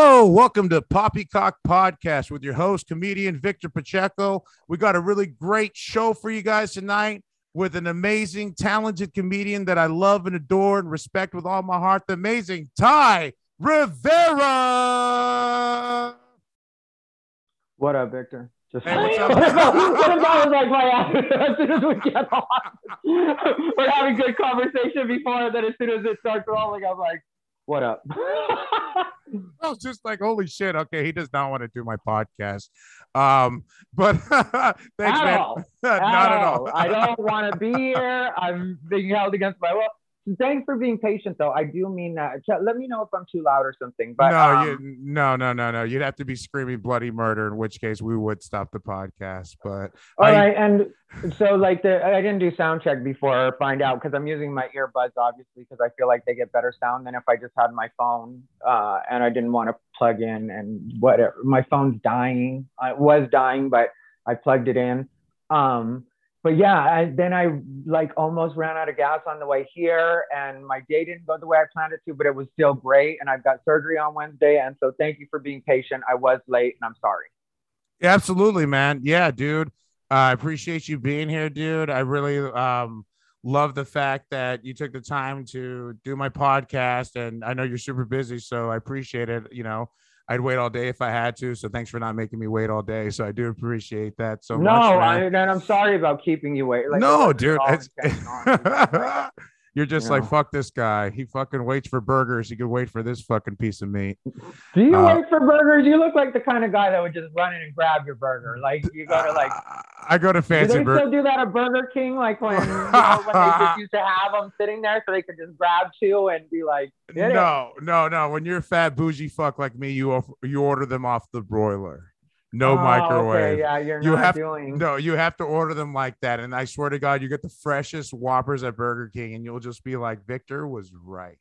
Hello, welcome to Poppycock Podcast with your host, comedian Victor Pacheco. We got a really great show for you guys tonight with an amazing, talented comedian that I love and adore and respect with all my heart, the amazing Ty Rivera. What up, Victor? Just hey, what's up? I was like, my as soon as we get on, we're having a good conversation before, and then as soon as it starts rolling, I'm like, what up? I was just like, holy shit. Okay, he does not want to do my podcast. Um, but thanks, at man. All. not at, at all. I don't want to be here. I'm being held against my will. Thanks for being patient, though. I do mean that. Let me know if I'm too loud or something. But no, um, you, no, no, no, no. You'd have to be screaming bloody murder, in which case we would stop the podcast. But all I, right, and so like the I didn't do sound check before find out because I'm using my earbuds obviously because I feel like they get better sound than if I just had my phone uh, and I didn't want to plug in and whatever. My phone's dying. It was dying, but I plugged it in. Um, but yeah, I, then I like almost ran out of gas on the way here, and my day didn't go the way I planned it to, but it was still great. And I've got surgery on Wednesday, and so thank you for being patient. I was late, and I'm sorry. Absolutely, man. Yeah, dude. I appreciate you being here, dude. I really um, love the fact that you took the time to do my podcast, and I know you're super busy, so I appreciate it. You know, I'd wait all day if I had to. So thanks for not making me wait all day. So I do appreciate that so no, much. No, and I'm sorry about keeping you wait. Like, no, dude. You're just you like fuck this guy. He fucking waits for burgers. He could wait for this fucking piece of meat. Do you uh, wait for burgers? You look like the kind of guy that would just run in and grab your burger. Like you go to like. I go to fancy. Do they bur- still do that at Burger King? Like when you know, when they just used to have them sitting there so they could just grab two and be like. No, no, no. When you're a fat bougie fuck like me, you you order them off the broiler no oh, microwave. Okay. Yeah, you're you not have, doing. No, you have to order them like that. And I swear to God, you get the freshest Whoppers at Burger King, and you'll just be like, Victor was right.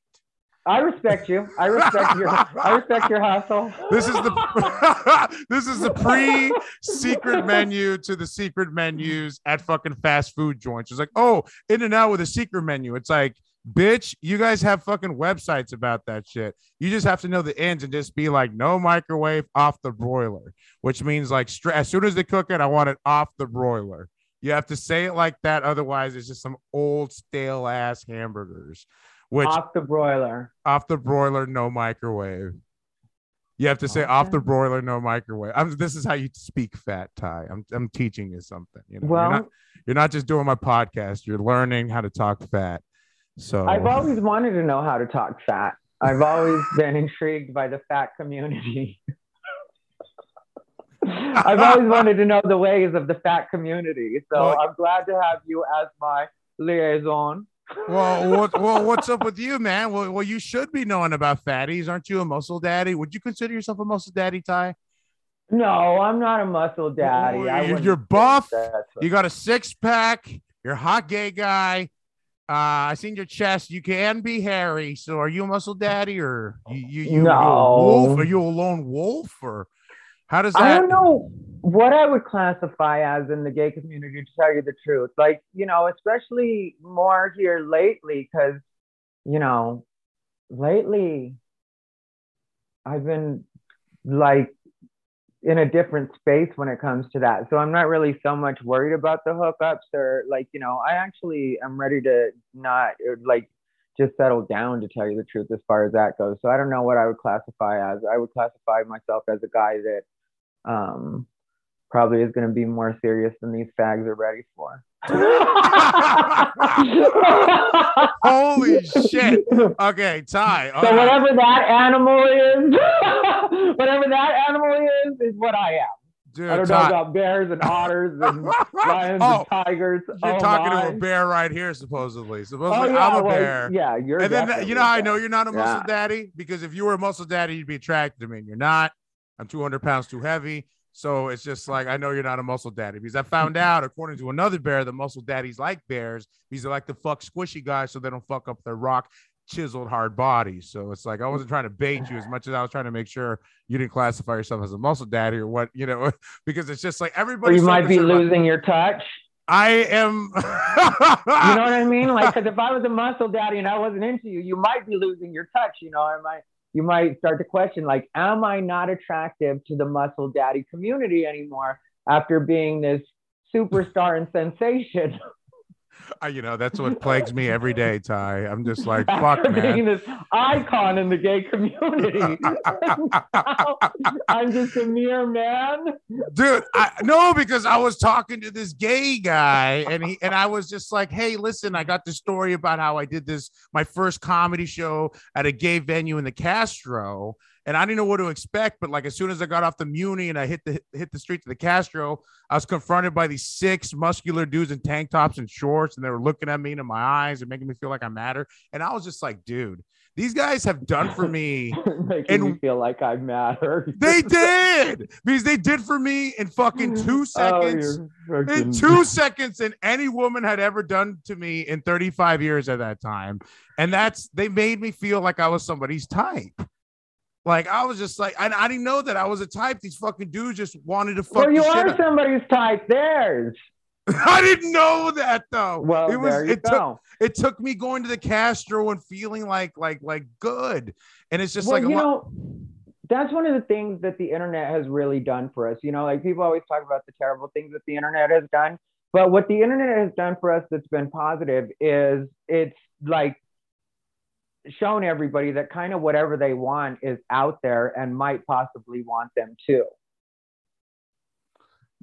I respect you. I respect your. I respect your hustle. This is the. this is the pre-secret menu to the secret menus at fucking fast food joints. It's like, oh, in and out with a secret menu. It's like bitch, you guys have fucking websites about that shit. You just have to know the ends and just be like, no microwave off the broiler, which means like as soon as they cook it, I want it off the broiler. You have to say it like that, otherwise it's just some old stale ass hamburgers. Which off the broiler, off the broiler, no microwave. You have to say okay. off the broiler, no microwave. I'm, this is how you speak fat Ty. I'm, I'm teaching you something. You know, well, you're not, you're not just doing my podcast. You're learning how to talk fat. So I've always wanted to know how to talk fat. I've always been intrigued by the fat community. I've always wanted to know the ways of the fat community. So well, I'm glad to have you as my liaison. well, what, well, what's up with you, man? Well, well, you should be knowing about fatties. Aren't you a muscle daddy? Would you consider yourself a muscle daddy, Ty? No, I'm not a muscle daddy. Well, you're buff. You got a six pack. You're a hot gay guy. Uh, I seen your chest. You can be hairy. So, are you a muscle daddy, or you you, you, no. a wolf? Are you a lone wolf, or how does that? I don't know what I would classify as in the gay community. To tell you the truth, like you know, especially more here lately, because you know, lately I've been like in a different space when it comes to that. So I'm not really so much worried about the hookups or like, you know, I actually am ready to not like just settle down to tell you the truth as far as that goes. So I don't know what I would classify as. I would classify myself as a guy that um, probably is going to be more serious than these fags are ready for. Holy shit. Okay, Ty. So whatever that animal is, whatever that animal is, is what I am. Dude, I don't Ty. know about bears and otters and lions oh, and tigers. You're oh, talking my. to a bear right here, supposedly. Supposedly, oh, yeah, I'm a well, bear. Yeah, you're. And then you know, I know you're not a muscle yeah. daddy because if you were a muscle daddy, you'd be attracted to me. And you're not. I'm 200 pounds too heavy. So it's just mm. like I know you're not a muscle daddy because I found out, according to another bear, the muscle daddies like bears because they like to fuck squishy guys so they don't fuck up their rock chiseled hard bodies. So it's like I wasn't trying to bait you as much as I was trying to make sure you didn't classify yourself as a muscle daddy or what, you know, because it's just like everybody. you might be losing your touch. I am. you know what I mean? Like, because if I was a muscle daddy and I wasn't into you, you might be losing your touch. You know, I might you might start to question, like, am I not attractive to the muscle daddy community anymore after being this superstar and sensation? Uh, you know, that's what plagues me every day, Ty. I'm just like, fuck, After man. Being this icon in the gay community. I'm just a mere man. Dude, I, no, because I was talking to this gay guy and he and I was just like, hey, listen, I got the story about how I did this, my first comedy show at a gay venue in the Castro and I didn't know what to expect. But like as soon as I got off the Muni and I hit the hit the streets of the Castro, I was confronted by these six muscular dudes in tank tops and shorts, and they were looking at me in my eyes and making me feel like I matter. And I was just like, dude, these guys have done for me making and me feel like I matter. they did because they did for me in fucking oh, two seconds. Oh, in two seconds, and any woman had ever done to me in 35 years at that time. And that's they made me feel like I was somebody's type. Like I was just like, I, I didn't know that I was a type. These fucking dudes just wanted to fuck. Well, you are somebody's type. Theirs. I didn't know that though. Well, it was there you it go. took it took me going to the Castro and feeling like like like good. And it's just well, like you know, that's one of the things that the internet has really done for us. You know, like people always talk about the terrible things that the internet has done. But what the internet has done for us that's been positive is it's like shown everybody that kind of whatever they want is out there and might possibly want them too.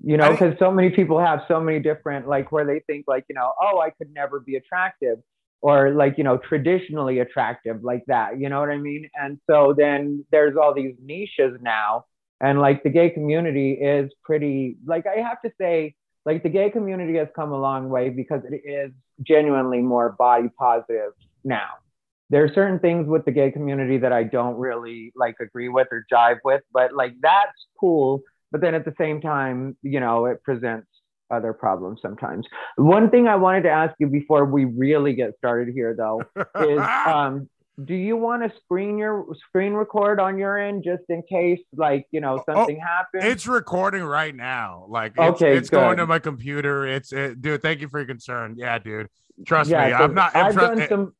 You know, because so many people have so many different, like, where they think, like, you know, oh, I could never be attractive or like, you know, traditionally attractive like that. You know what I mean? And so then there's all these niches now. And like the gay community is pretty, like, I have to say, like, the gay community has come a long way because it is genuinely more body positive now there are certain things with the gay community that I don't really like agree with or jive with, but like that's cool. But then at the same time, you know, it presents other problems sometimes. One thing I wanted to ask you before we really get started here, though, is um, do you want to screen your screen record on your end just in case, like you know, oh, something oh, happens? It's recording right now. Like, it's, okay, it's going to my computer. It's it, dude. Thank you for your concern. Yeah, dude. Trust yeah, me, I'm not. I'm I've done some.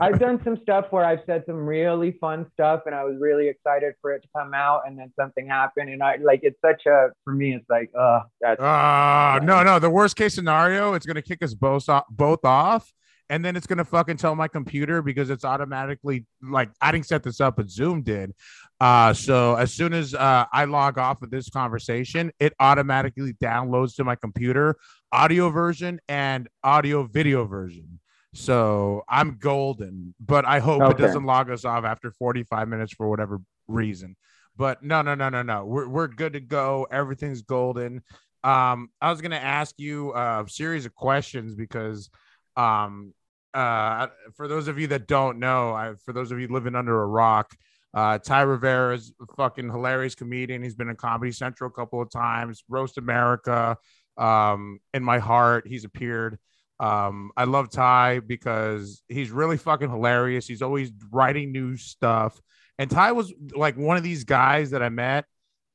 I've done some stuff where I've said some really fun stuff and I was really excited for it to come out and then something happened and I like it's such a for me it's like uh that's uh no no the worst case scenario it's gonna kick us both off both off and then it's gonna fucking tell my computer because it's automatically like I didn't set this up but Zoom did. Uh so as soon as uh I log off of this conversation it automatically downloads to my computer audio version and audio video version so I'm golden, but I hope okay. it doesn't log us off after 45 minutes for whatever reason. But no, no, no, no, no. We're, we're good to go. Everything's golden. Um, I was gonna ask you a series of questions because um uh for those of you that don't know, I, for those of you living under a rock, uh, Ty Rivera is a fucking hilarious comedian. He's been in Comedy Central a couple of times, Roast America, um, in my heart. He's appeared. Um, I love Ty because he's really fucking hilarious. He's always writing new stuff. And Ty was like one of these guys that I met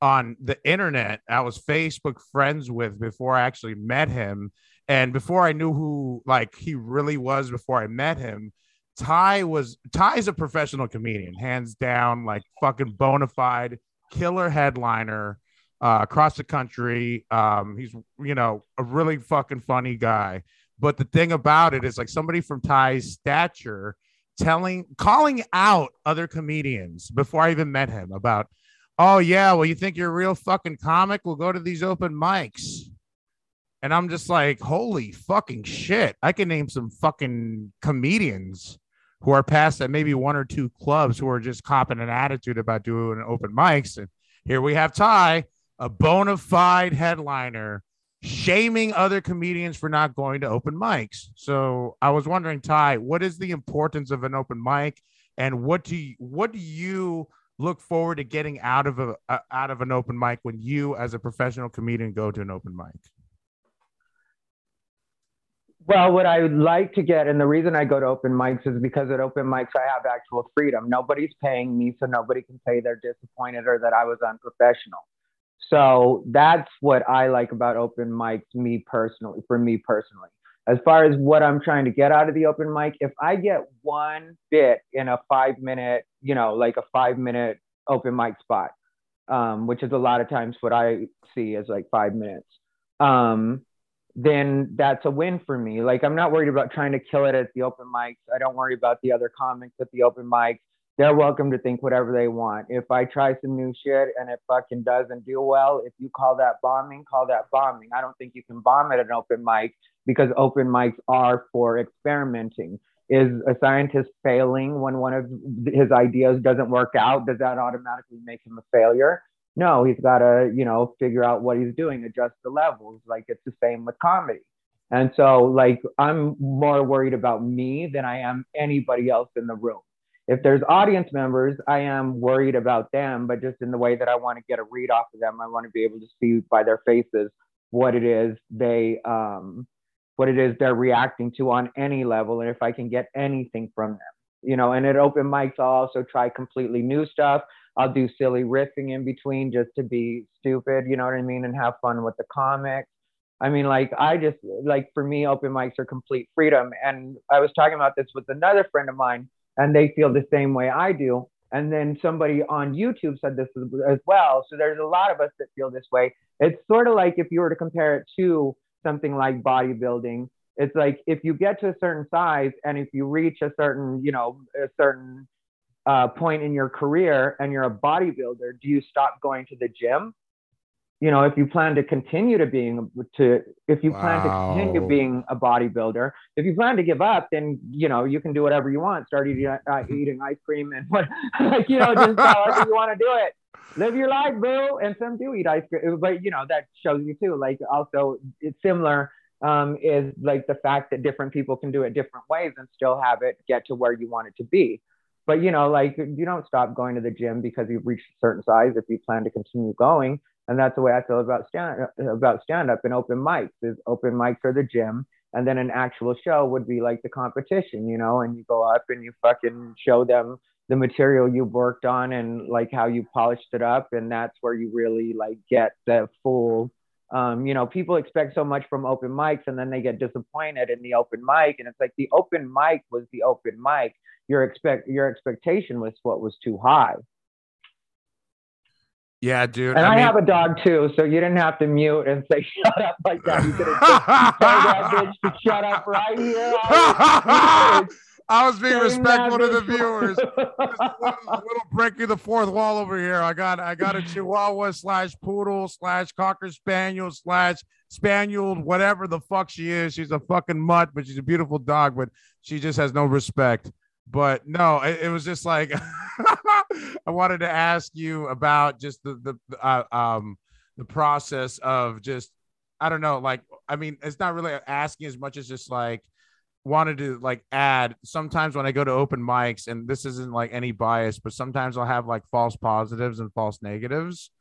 on the internet. I was Facebook friends with before I actually met him. And before I knew who like he really was before I met him, Ty was Ty's a professional comedian, hands down, like fucking bona fide killer headliner uh, across the country. Um, he's you know a really fucking funny guy. But the thing about it is like somebody from Ty's stature telling, calling out other comedians before I even met him about, oh, yeah, well, you think you're a real fucking comic? We'll go to these open mics. And I'm just like, holy fucking shit. I can name some fucking comedians who are past at maybe one or two clubs who are just copping an attitude about doing open mics. And here we have Ty, a bona fide headliner shaming other comedians for not going to open mics. So I was wondering, Ty, what is the importance of an open mic, and what do you, what do you look forward to getting out of a, out of an open mic when you, as a professional comedian, go to an open mic? Well, what I would like to get, and the reason I go to open mics is because at open mics I have actual freedom. Nobody's paying me, so nobody can say they're disappointed or that I was unprofessional. So that's what I like about open mics, me personally, for me personally. as far as what I'm trying to get out of the open mic, if I get one bit in a five minute, you know, like a five minute open mic spot, um, which is a lot of times what I see as like five minutes, um, then that's a win for me. Like I'm not worried about trying to kill it at the open mics. I don't worry about the other comics at the open mics. They're welcome to think whatever they want. If I try some new shit and it fucking doesn't do well, if you call that bombing, call that bombing. I don't think you can bomb at an open mic because open mics are for experimenting. Is a scientist failing when one of his ideas doesn't work out? Does that automatically make him a failure? No, he's got to, you know, figure out what he's doing, adjust the levels. Like it's the same with comedy. And so, like, I'm more worried about me than I am anybody else in the room. If there's audience members, I am worried about them, but just in the way that I want to get a read off of them, I want to be able to see by their faces what it is they, um, what it is they're reacting to on any level, and if I can get anything from them, you know. And at open mics, I'll also try completely new stuff. I'll do silly riffing in between just to be stupid, you know what I mean, and have fun with the comics. I mean, like, I just, like, for me, open mics are complete freedom. And I was talking about this with another friend of mine, and they feel the same way I do. And then somebody on YouTube said this as well. So there's a lot of us that feel this way. It's sort of like if you were to compare it to something like bodybuilding, it's like if you get to a certain size and if you reach a certain, you know, a certain uh, point in your career and you're a bodybuilder, do you stop going to the gym? You know, if you plan to continue to being to if you wow. plan to continue being a bodybuilder, if you plan to give up, then you know you can do whatever you want. Start eating uh, eating ice cream and what, like you know, just however you want to do it. Live your life, boo. And some do eat ice cream, but you know that shows you too. Like also, it's similar um, is like the fact that different people can do it different ways and still have it get to where you want it to be but you know like you don't stop going to the gym because you've reached a certain size if you plan to continue going and that's the way i feel about stand about stand up and open mics is open mics are the gym and then an actual show would be like the competition you know and you go up and you fucking show them the material you worked on and like how you polished it up and that's where you really like get the full um, you know, people expect so much from open mics and then they get disappointed in the open mic. And it's like the open mic was the open mic your expect your expectation was what was too high. Yeah, dude. And I, I mean, have a dog too, so you didn't have to mute and say shut up like that. You could have told that bitch to shut up right here. I was being respectful to the viewers. little breaking the fourth wall over here. I got I got a Chihuahua slash poodle slash cocker spaniel slash spaniel, whatever the fuck she is. She's a fucking mutt, but she's a beautiful dog, but she just has no respect but no, it, it was just like I wanted to ask you about just the the uh, um the process of just I don't know, like I mean, it's not really asking as much as just like wanted to like add sometimes when I go to open mics, and this isn't like any bias, but sometimes I'll have like false positives and false negatives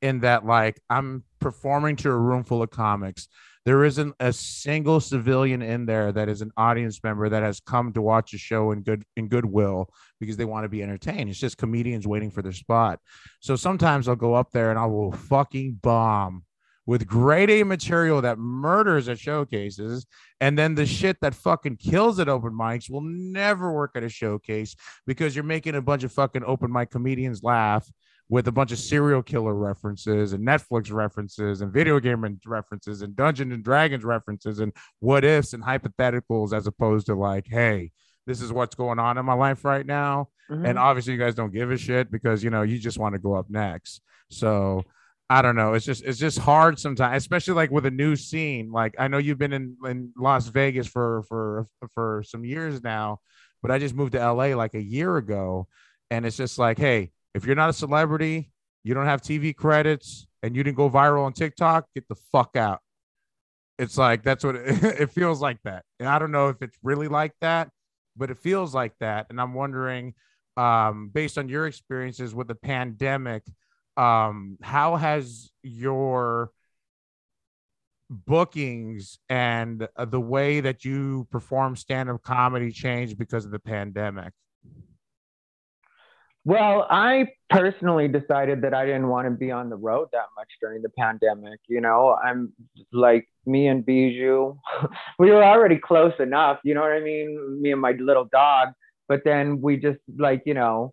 in that like I'm performing to a room full of comics there isn't a single civilian in there that is an audience member that has come to watch a show in good in goodwill because they want to be entertained. It's just comedians waiting for their spot. So sometimes I'll go up there and I will fucking bomb with grade A material that murders at showcases, and then the shit that fucking kills at open mics will never work at a showcase because you're making a bunch of fucking open mic comedians laugh with a bunch of serial killer references and Netflix references and video game references and Dungeons and Dragons references and what ifs and hypotheticals as opposed to like, hey, this is what's going on in my life right now. Mm-hmm. And obviously, you guys don't give a shit because you know you just want to go up next. So I don't know. It's just it's just hard sometimes, especially like with a new scene. Like I know you've been in, in Las Vegas for for for some years now, but I just moved to LA like a year ago, and it's just like, hey, if you're not a celebrity, you don't have TV credits, and you didn't go viral on TikTok, get the fuck out. It's like that's what it, it feels like that. And I don't know if it's really like that, but it feels like that. And I'm wondering, um, based on your experiences with the pandemic, um, how has your bookings and the way that you perform stand-up comedy changed because of the pandemic? Well, I personally decided that I didn't want to be on the road that much during the pandemic. You know, I'm like me and Bijou, we were already close enough. You know what I mean? Me and my little dog. But then we just like, you know,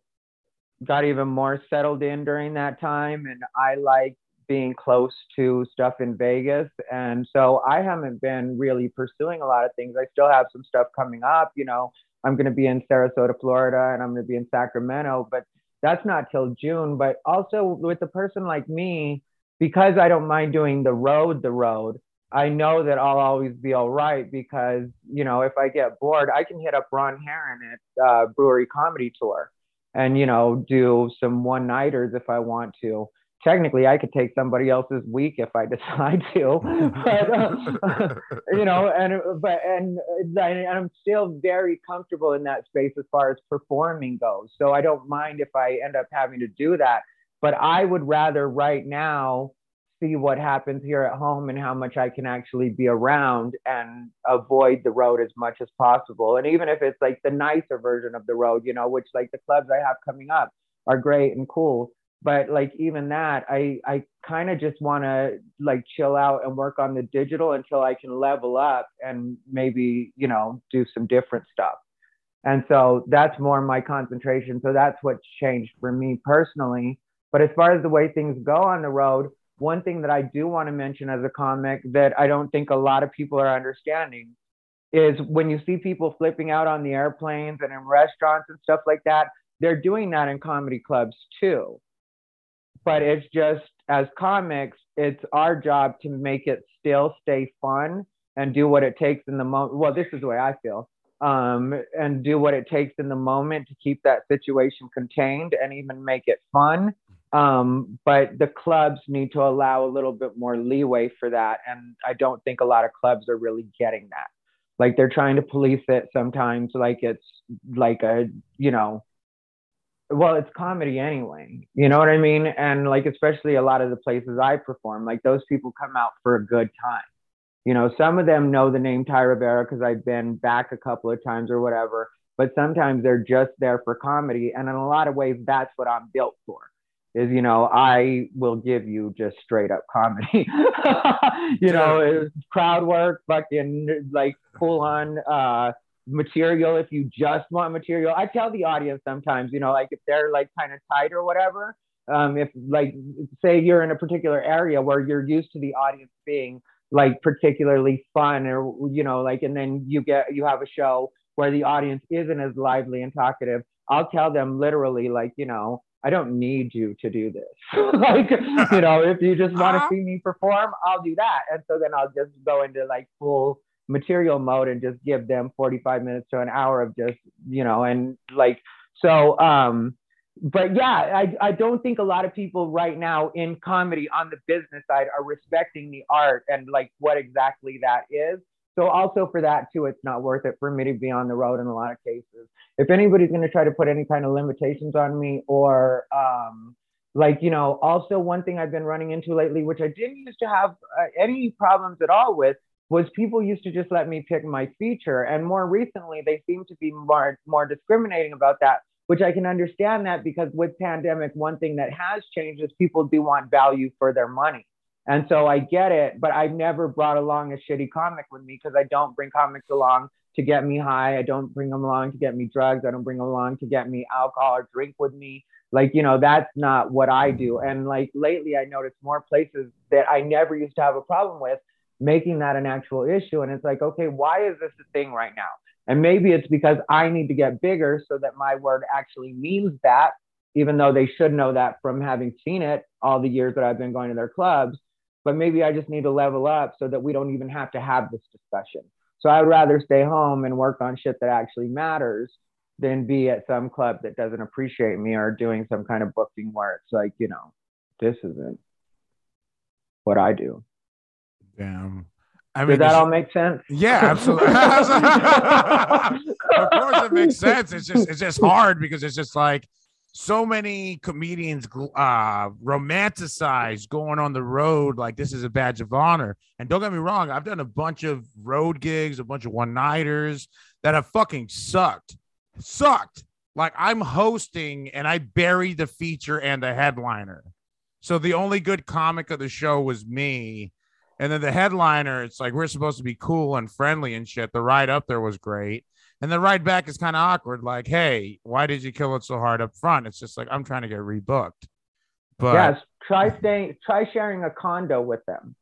got even more settled in during that time. And I like being close to stuff in Vegas. And so I haven't been really pursuing a lot of things. I still have some stuff coming up, you know, I'm going to be in Sarasota, Florida, and I'm going to be in Sacramento, but that's not till June. But also with a person like me, because I don't mind doing the road, the road, I know that I'll always be all right because, you know, if I get bored, I can hit up Ron Heron at uh, Brewery Comedy Tour and, you know, do some one nighters if I want to technically I could take somebody else's week if I decide to, but, uh, you know, and but and and I'm still very comfortable in that space as far as performing goes. So I don't mind if I end up having to do that, but I would rather right now see what happens here at home and how much I can actually be around and avoid the road as much as possible. And even if it's like the nicer version of the road, you know, which like the clubs I have coming up are great and cool but like even that i i kind of just want to like chill out and work on the digital until i can level up and maybe you know do some different stuff. And so that's more my concentration so that's what's changed for me personally. But as far as the way things go on the road one thing that i do want to mention as a comic that i don't think a lot of people are understanding is when you see people flipping out on the airplanes and in restaurants and stuff like that they're doing that in comedy clubs too but it's just as comics, it's our job to make it still stay fun and do what it takes in the moment. Well, this is the way I feel. Um, and do what it takes in the moment to keep that situation contained and even make it fun. Um, but the clubs need to allow a little bit more leeway for that. And I don't think a lot of clubs are really getting that. Like they're trying to police it sometimes, like it's like a, you know, well it's comedy anyway you know what i mean? And like especially a lot of the places i perform like those people come out for a good time. You know some of them know the name ty rivera because i've been back a couple of times or whatever but sometimes they're just there for comedy and in a lot of ways that's what i'm built for is you know i will give you just straight up comedy. You know crowd work fucking like full on uh material if you just want material. I tell the audience sometimes, you know, like if they're like kind of tight or whatever, um, if like say you're in a particular area where you're used to the audience being like particularly fun or you know like and then you get you have a show where the audience isn't as lively and talkative i'll tell them literally like you know i don't need you to do this like you know if you just want to uh-huh. see me perform i'll do that and so then i'll just go into like full material mode and just give them 45 minutes to an hour of just you know and like so um but yeah I, I don't think a lot of people right now in comedy on the business side are respecting the art and like what exactly that is. So also for that too it's not worth it for me to be on the road in a lot of cases. If anybody's going to try to put any kind of limitations on me or um like you know also one thing i've been running into lately which i didn't used to have uh, any problems at all with was people used to just let me pick my feature and more recently they seem to be more more discriminating about that which i can understand that because with pandemic one thing that has changed is people do want value for their money. And so i get it but i've never brought along a shitty comic with me because i don't bring comics along to get me high. I don't bring them along to get me drugs. I don't bring them along to get me alcohol or drink with me. Like you know that's not what i do. And like lately i noticed more places that i never used to have a problem with making that an actual issue. And it's like, okay, why is this a thing right now? And maybe it's because I need to get bigger so that my word actually means that, even though they should know that from having seen it all the years that I've been going to their clubs. But maybe I just need to level up so that we don't even have to have this discussion. So I'd rather stay home and work on shit that actually matters than be at some club that doesn't appreciate me or doing some kind of booking where it's like, you know, this isn't what I do. Damn. I mean, Did that all make sense? Yeah, absolutely. of course, it makes sense. It's just it's just hard because it's just like so many comedians uh romanticize going on the road like this is a badge of honor. And don't get me wrong, I've done a bunch of road gigs, a bunch of one nighters that have fucking sucked, sucked. like I'm hosting and I buried the feature and the headliner. So the only good comic of the show was me. And then the headliner, it's like we're supposed to be cool and friendly and shit. The ride up there was great. And the ride back is kind of awkward. Like, hey, why did you kill it so hard up front? It's just like I'm trying to get rebooked. But yes, try staying, try sharing a condo with them.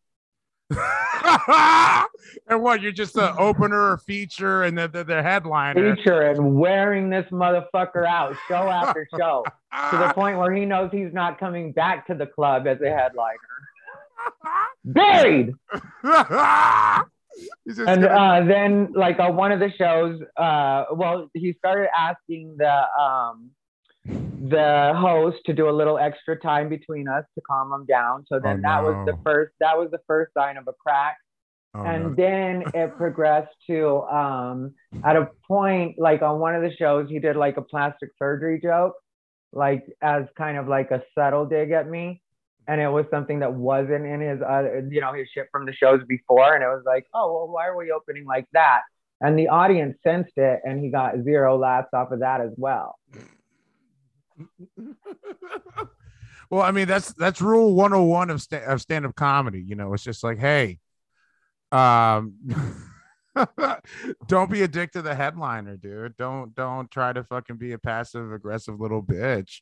and what you're just an opener or feature and the, the, the headliner feature and wearing this motherfucker out show after show to the point where he knows he's not coming back to the club as a headliner buried and uh, then like on one of the shows uh, well he started asking the um, the host to do a little extra time between us to calm him down. So then oh, that no. was the first that was the first sign of a crack. Oh, and no. then it progressed to um at a point like on one of the shows he did like a plastic surgery joke like as kind of like a subtle dig at me and it was something that wasn't in his other you know his shit from the shows before and it was like oh well why are we opening like that and the audience sensed it and he got zero laughs off of that as well well, I mean, that's that's rule 101 of, sta- of stand-up comedy. You know, it's just like, hey, um, don't be a dick to the headliner, dude. Don't don't try to fucking be a passive aggressive little bitch.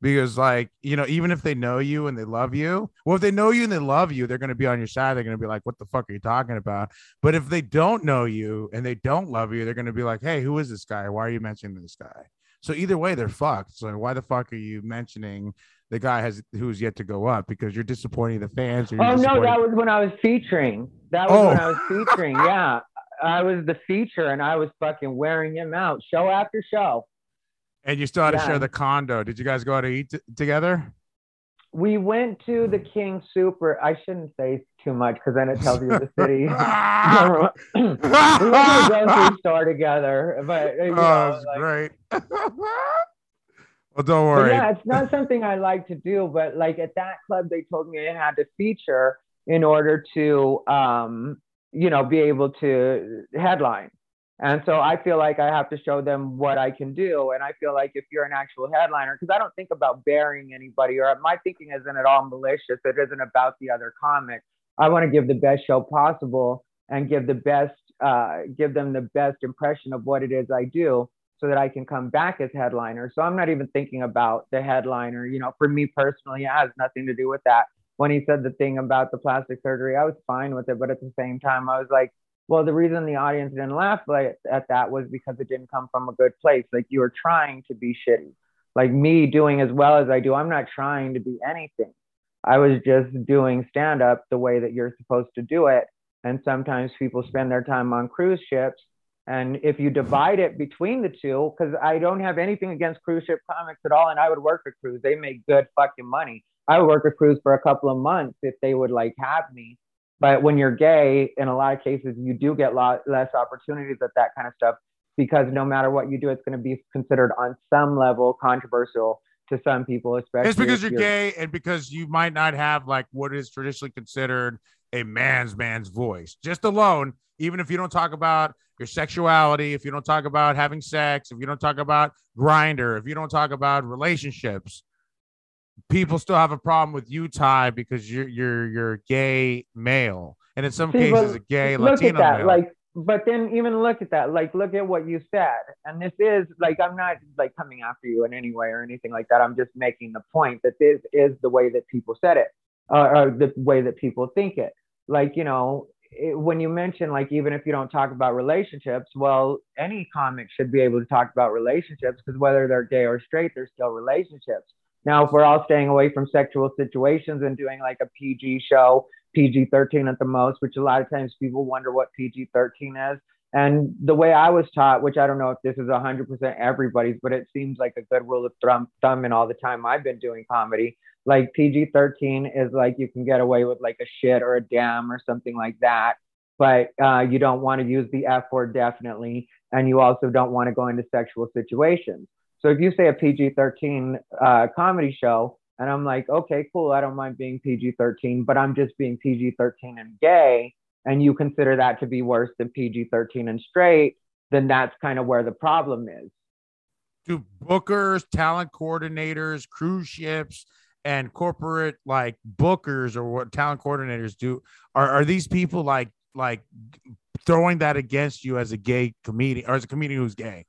Because like, you know, even if they know you and they love you, well, if they know you and they love you, they're gonna be on your side. They're gonna be like, what the fuck are you talking about? But if they don't know you and they don't love you, they're gonna be like, hey, who is this guy? Why are you mentioning this guy? So either way, they're fucked. So why the fuck are you mentioning the guy has who's yet to go up because you're disappointing the fans? oh no, that was when I was featuring. That was oh. when I was oh. featuring. Yeah, I was the feature, and I was fucking wearing him out show after show. And you still had yeah. to share the condo. Did you guys go out to eat t- together? we went to the King Super. I shouldn't say too much because then it tells you the city. we went to the grocery store together, but you oh, know, like, great. well, don't worry. yeah, it's not something I like to do, but like at that club, they told me I had to feature in order to, um, you know, be able to headline. And so I feel like I have to show them what I can do. And I feel like if you're an actual headliner, because I don't think about burying anybody, or my thinking isn't at all malicious. It isn't about the other comic. I want to give the best show possible and give the best, uh, give them the best impression of what it is I do, so that I can come back as headliner. So I'm not even thinking about the headliner. You know, for me personally, it has nothing to do with that. When he said the thing about the plastic surgery, I was fine with it, but at the same time, I was like well, the reason the audience didn't laugh at that was because it didn't come from a good place. Like you were trying to be shitty. Like me doing as well as I do, I'm not trying to be anything. I was just doing stand up the way that you're supposed to do it. And sometimes people spend their time on cruise ships. And if you divide it between the two, because I don't have anything against cruise ship comics at all, and I would work a cruise, they make good fucking money. I would work a cruise for a couple of months if they would like have me but when you're gay, in a lot of cases, you do get lot less opportunities at that kind of stuff because no matter what you do, it's going to be considered on some level controversial to some people, especially. It's because you're, you're, gay and because you might not have like what is traditionally considered a man's man's voice. Just alone, even if you don't talk about your sexuality, if you don't talk about having sex, if you don't talk about Grindr, if you don't talk about relationships, people still have a problem with you, Ty, because you're you're you're gay male, and in some See, cases, a gay look Latino at that, male. Like, but then even look at that. Like, look at what you said, and this is like I'm not like coming after you in any way or anything like that. I'm just making the point that this is the way that people said it, uh, or the way that people think it. Like, you know, it, when you mention like even if you don't talk about relationships, well, any comic should be able to talk about relationships because whether they're gay or straight, they're still relationships now, if we're all staying away from sexual situations and doing like a PG show, PG 13 at the most, which a lot of times people wonder what PG 13 is. And the way I was taught, which I don't know if this is 100% everybody's, but it seems like a good rule of thumb, thumb in all the time I've been doing comedy. Like PG 13 is like you can get away with like a shit or a damn or something like that. But uh, you don't want to use the F word definitely. And you also don't want to go into sexual situations. So if you say a PG 13 uh, comedy show, and I'm like, okay, cool, I don't mind being PG 13, but I'm just being PG 13 and gay, and you consider that to be worse than PG 13 and straight, then that's kind of where the problem is. do bookers, talent coordinators, cruise ships, and corporate like bookers or what talent coordinators do are are these people like like throwing that against you as a gay comedian or as a comedian who's gay?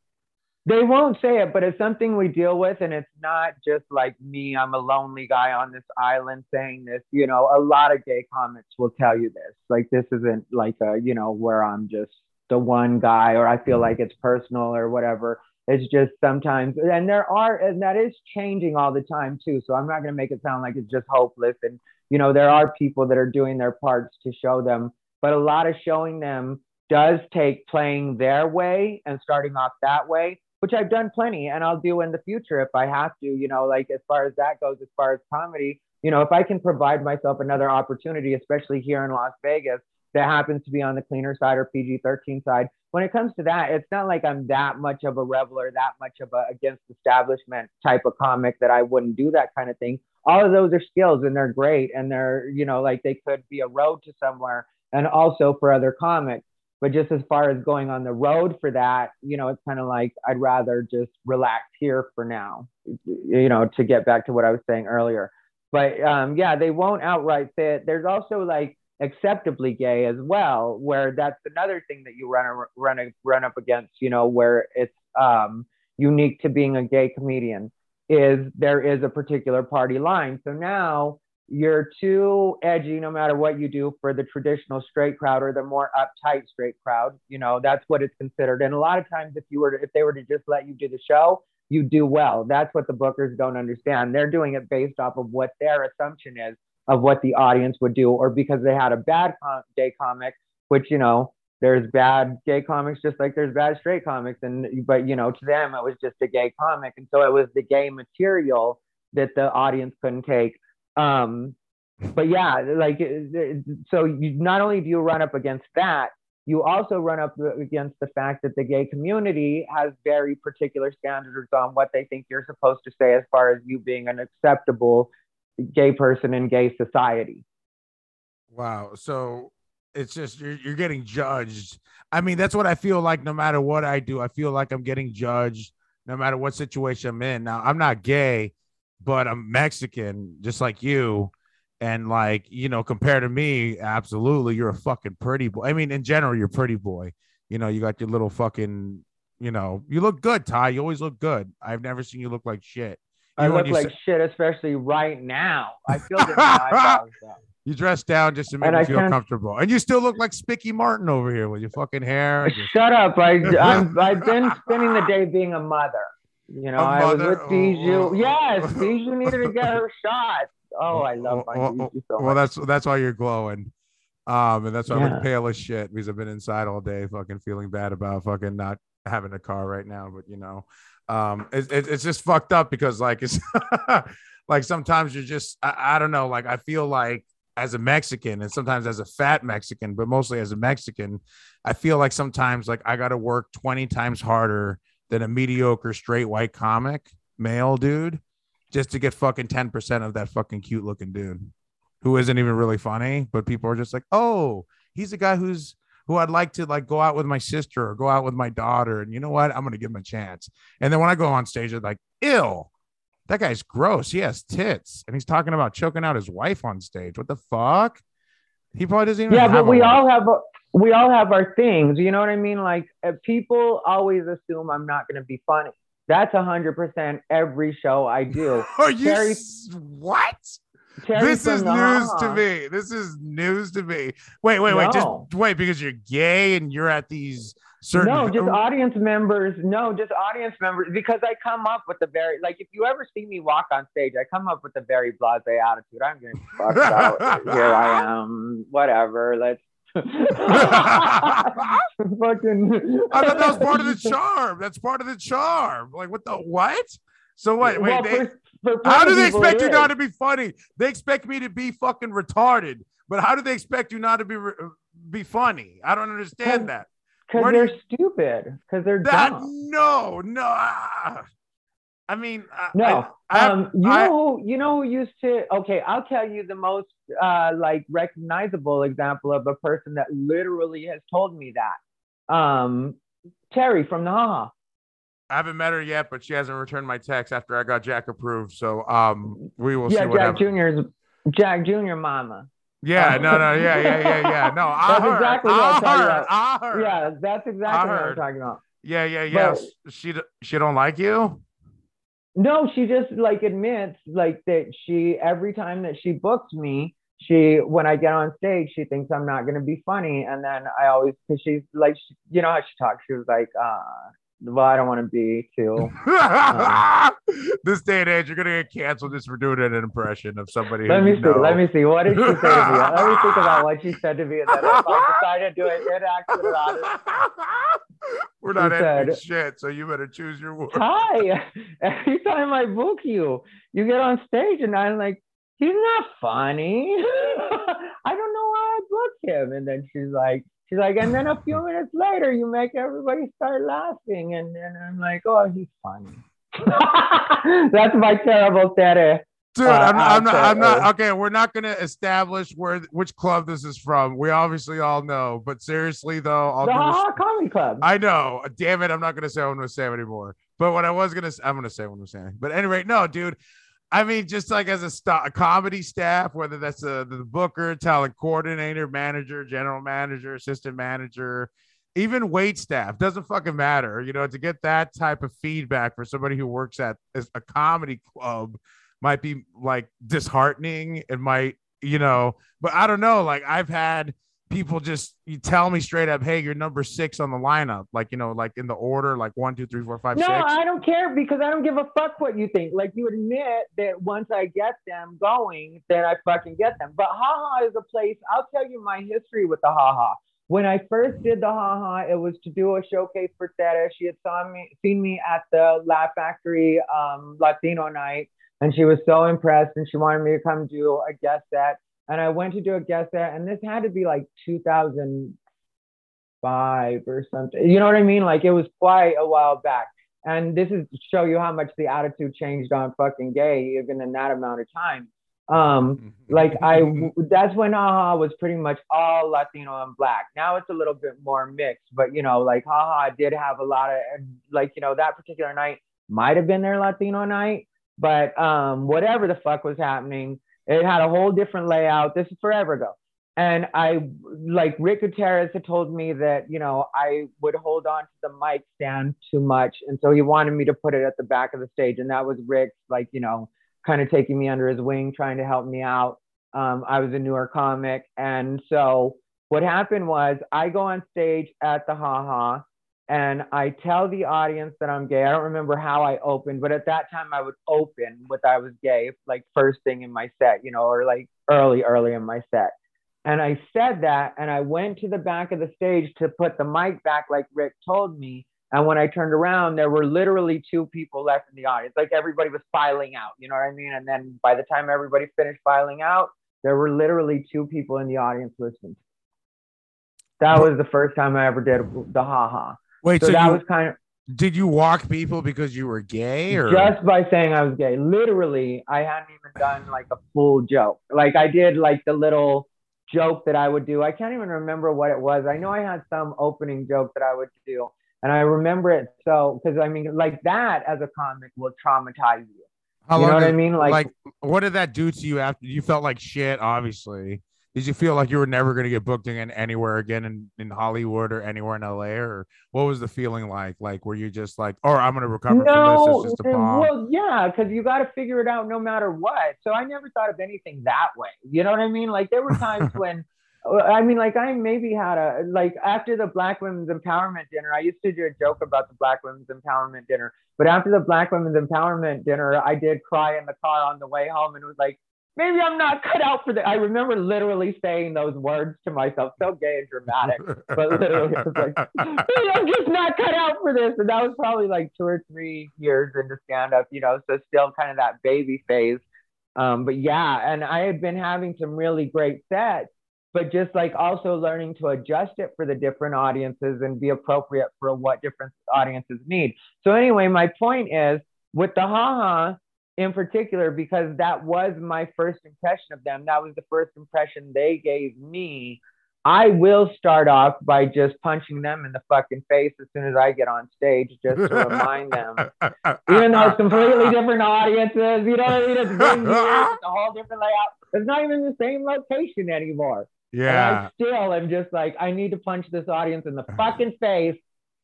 They won't say it, but it's something we deal with, and it's not just like me. I'm a lonely guy on this island saying this. You know, a lot of gay comics will tell you this. Like this isn't like a you know where I'm just the one guy or I feel like it's personal or whatever. It's just sometimes, and there are, and that is changing all the time too. So I'm not going to make it sound like it's just hopeless. And, you know, there are people that are doing their parts to show them, but a lot of showing them does take playing their way and starting off that way, which I've done plenty and I'll do in the future if I have to, you know, like as far as that goes, as far as comedy, you know, if I can provide myself another opportunity, especially here in Las Vegas, that happens to be on the cleaner side or PG 13 side. When it comes to that, it's not like I'm that much of a rebel or that much of a against establishment type of comic that I wouldn't do that kind of thing. All of those are skills and they're great and they're, you know, like they could be a road to somewhere and also for other comics. But just as far as going on the road for that, you know, it's kind of like I'd rather just relax here for now, you know, to get back to what I was saying earlier. But um, yeah, they won't outright say it. There's also like acceptably gay as well, where that's another thing that you run run run up against, you know, where it's um, unique to being a gay comedian is there is a particular party line. So now you're too edgy no matter what you do for the traditional straight crowd or the more uptight straight crowd. You know, that's what it's considered. And a lot of times if you were to, if they were to just let you do the show, you do well. That's what the bookers don't understand. They're doing it based off of what their assumption is of what the audience would do, or because they had a bad com- gay comic, which you know there's bad gay comics just like there's bad straight comics, and but you know to them it was just a gay comic, and so it was the gay material that the audience couldn't take. Um, but yeah, like so you not only do you run up against that, you also run up against the fact that the gay community has very particular standards on what they think you're supposed to say as far as you being an acceptable gay person in gay society. Wow. So it's just you're, you're getting judged. I mean, that's what I feel like no matter what I do. I feel like I'm getting judged no matter what situation I'm in. Now, I'm not gay, but I'm Mexican, just like you. And like, you know, compared to me, absolutely, you're a fucking pretty boy. I mean, in general, you're pretty boy. You know, you got your little fucking, you know, you look good, Ty. You always look good. I've never seen you look like shit. I look like say- shit, especially right now. I feel good. You dress down just to make and me I feel can't... comfortable, and you still look like Spicky Martin over here with your fucking hair. Shut up! I I'm, I've been spending the day being a mother. You know, I was with Bijou. Oh. Yes, Bijou needed to get her shot. Oh, I love my well, Bijou so Well, that's that's why you're glowing. Um, and that's why yeah. I look pale as shit because I've been inside all day, fucking feeling bad about fucking not having a car right now. But you know, um it, it, it's just fucked up because like it's like sometimes you're just I, I don't know like i feel like as a mexican and sometimes as a fat mexican but mostly as a mexican i feel like sometimes like i gotta work 20 times harder than a mediocre straight white comic male dude just to get fucking 10% of that fucking cute looking dude who isn't even really funny but people are just like oh he's a guy who's who I'd like to like go out with my sister or go out with my daughter. And you know what? I'm gonna give him a chance. And then when I go on stage, they're like, ill. That guy's gross. He has tits. And he's talking about choking out his wife on stage. What the fuck? He probably doesn't even Yeah, but we all have we all have our things. You know what I mean? Like uh, people always assume I'm not gonna be funny. That's a hundred percent every show I do. Are you Terry, what? Terry this is news to me. This is news to me. Wait, wait, wait. No. Just wait because you're gay and you're at these certain. No, just audience members. No, just audience members. Because I come up with a very like if you ever see me walk on stage, I come up with a very blasé attitude. I'm gonna fuck out. Here I am. Whatever. Let's. fucking. I thought that was part of the charm. That's part of the charm. Like what the what? So what? Wait, well, they, for, how do they expect you not to be funny? They expect me to be fucking retarded. But how do they expect you not to be be funny? I don't understand that. Because they're you... stupid. Because they're that, dumb. No, no. I mean, no. I, um, you I, know, who, you know who used to. Okay, I'll tell you the most uh, like recognizable example of a person that literally has told me that. Um, Terry from the Haha. I haven't met her yet, but she hasn't returned my text after I got Jack approved. So um, we will yeah, see what Jack happens. Jr.'s Jack Jr. Mama. Yeah, no, no, yeah, yeah, yeah, yeah. No, I That's heard, exactly what I I'm talking heard, about. I heard. Yeah, that's exactly what I'm talking about. yeah, yeah, yeah. But- she she don't like you. No, she just like admits like that she every time that she books me, she when I get on stage, she thinks I'm not gonna be funny, and then I always because she's like she, you know how she talks, she was like, uh, well, I don't want to be too. Um, this day and age, you're gonna get canceled just for doing an impression of somebody. Let me see. know. Let me see. What did she say to me? Let me think about what she said to me, and then if I decide to do it, actually about. We're not editing shit, so you better choose your words. Hi. Every time I book you, you get on stage, and I'm like, he's not funny. I don't know why I booked him. And then she's like, she's like, and then a few minutes later, you make everybody start laughing, and then I'm like, oh, he's funny. That's my terrible Terry. Dude, Uh, I'm, I'm not. I'm not. Okay, we're not gonna establish where which club this is from. We obviously all know, but seriously though, I'll The Ha Comedy Club. I know. Damn it, I'm not gonna say what I'm gonna say anymore. But what I was gonna, I'm gonna say what I'm saying. But anyway, no, dude. I mean, just like as a, st- a comedy staff, whether that's a, the booker, talent coordinator, manager, general manager, assistant manager, even wait staff, doesn't fucking matter. You know, to get that type of feedback for somebody who works at a comedy club might be like disheartening. It might, you know, but I don't know. Like I've had people just you tell me straight up, hey, you're number six on the lineup, like you know, like in the order, like one, two, three, four, five, No, six. I don't care because I don't give a fuck what you think. Like you admit that once I get them going, then I fucking get them. But haha is a place. I'll tell you my history with the haha. When I first did the haha, it was to do a showcase for Theta. She had saw me, seen me at the Laugh Factory um, Latino night, and she was so impressed, and she wanted me to come do a guest set. And I went to do a guest there, and this had to be like 2005 or something. You know what I mean? Like it was quite a while back. And this is to show you how much the attitude changed on fucking gay, even in that amount of time. Um, like I, that's when Haha was pretty much all Latino and Black. Now it's a little bit more mixed, but you know, like Haha did have a lot of, like you know, that particular night might have been their Latino night, but um, whatever the fuck was happening, it had a whole different layout. This is forever ago. And I like Rick Gutierrez had told me that, you know, I would hold on to the mic stand too much. And so he wanted me to put it at the back of the stage. And that was Rick's, like, you know, kind of taking me under his wing, trying to help me out. Um, I was a newer comic. And so what happened was I go on stage at the Ha Ha and I tell the audience that I'm gay. I don't remember how I opened, but at that time I would open with I was gay, like first thing in my set, you know, or like early, early in my set. And I said that, and I went to the back of the stage to put the mic back, like Rick told me. And when I turned around, there were literally two people left in the audience. Like everybody was filing out, you know what I mean? And then by the time everybody finished filing out, there were literally two people in the audience listening. That was the first time I ever did the ha ha. Wait, So, so, that you, was kind of did you walk people because you were gay or just by saying I was gay. Literally, I hadn't even done like a full joke. Like I did like the little joke that I would do. I can't even remember what it was. I know I had some opening joke that I would do. And I remember it so because I mean, like that as a comic will traumatize you. how you know long what I mean? Like, like what did that do to you after you felt like shit obviously did you feel like you were never going to get booked again anywhere again in, in hollywood or anywhere in la or what was the feeling like like were you just like oh i'm going to recover from no, this it's just a uh, bomb well, yeah, because you got to figure it out no matter what. So I never thought of anything that way. You know what I mean? Like there were times when, uh, I mean, like I maybe had a like after the Black Women's Empowerment dinner, I used to do a joke about the Black Women's Empowerment dinner. But after the Black Women's Empowerment dinner, I did cry in the car on the way home, and it was like. Maybe I'm not cut out for that. I remember literally saying those words to myself, so gay and dramatic. but literally, like, "Hey, I'm just not cut out for this. And that was probably like two or three years into stand up, you know, so still kind of that baby phase. Um, but yeah, and I had been having some really great sets, but just like also learning to adjust it for the different audiences and be appropriate for what different audiences need. So, anyway, my point is with the haha in particular, because that was my first impression of them, that was the first impression they gave me I will start off by just punching them in the fucking face as soon as I get on stage, just to remind them. Even though it's completely different audiences, you know what I mean? It's it's a whole different layout. It's not even the same location anymore. Yeah. And I still am just like, I need to punch this audience in the fucking face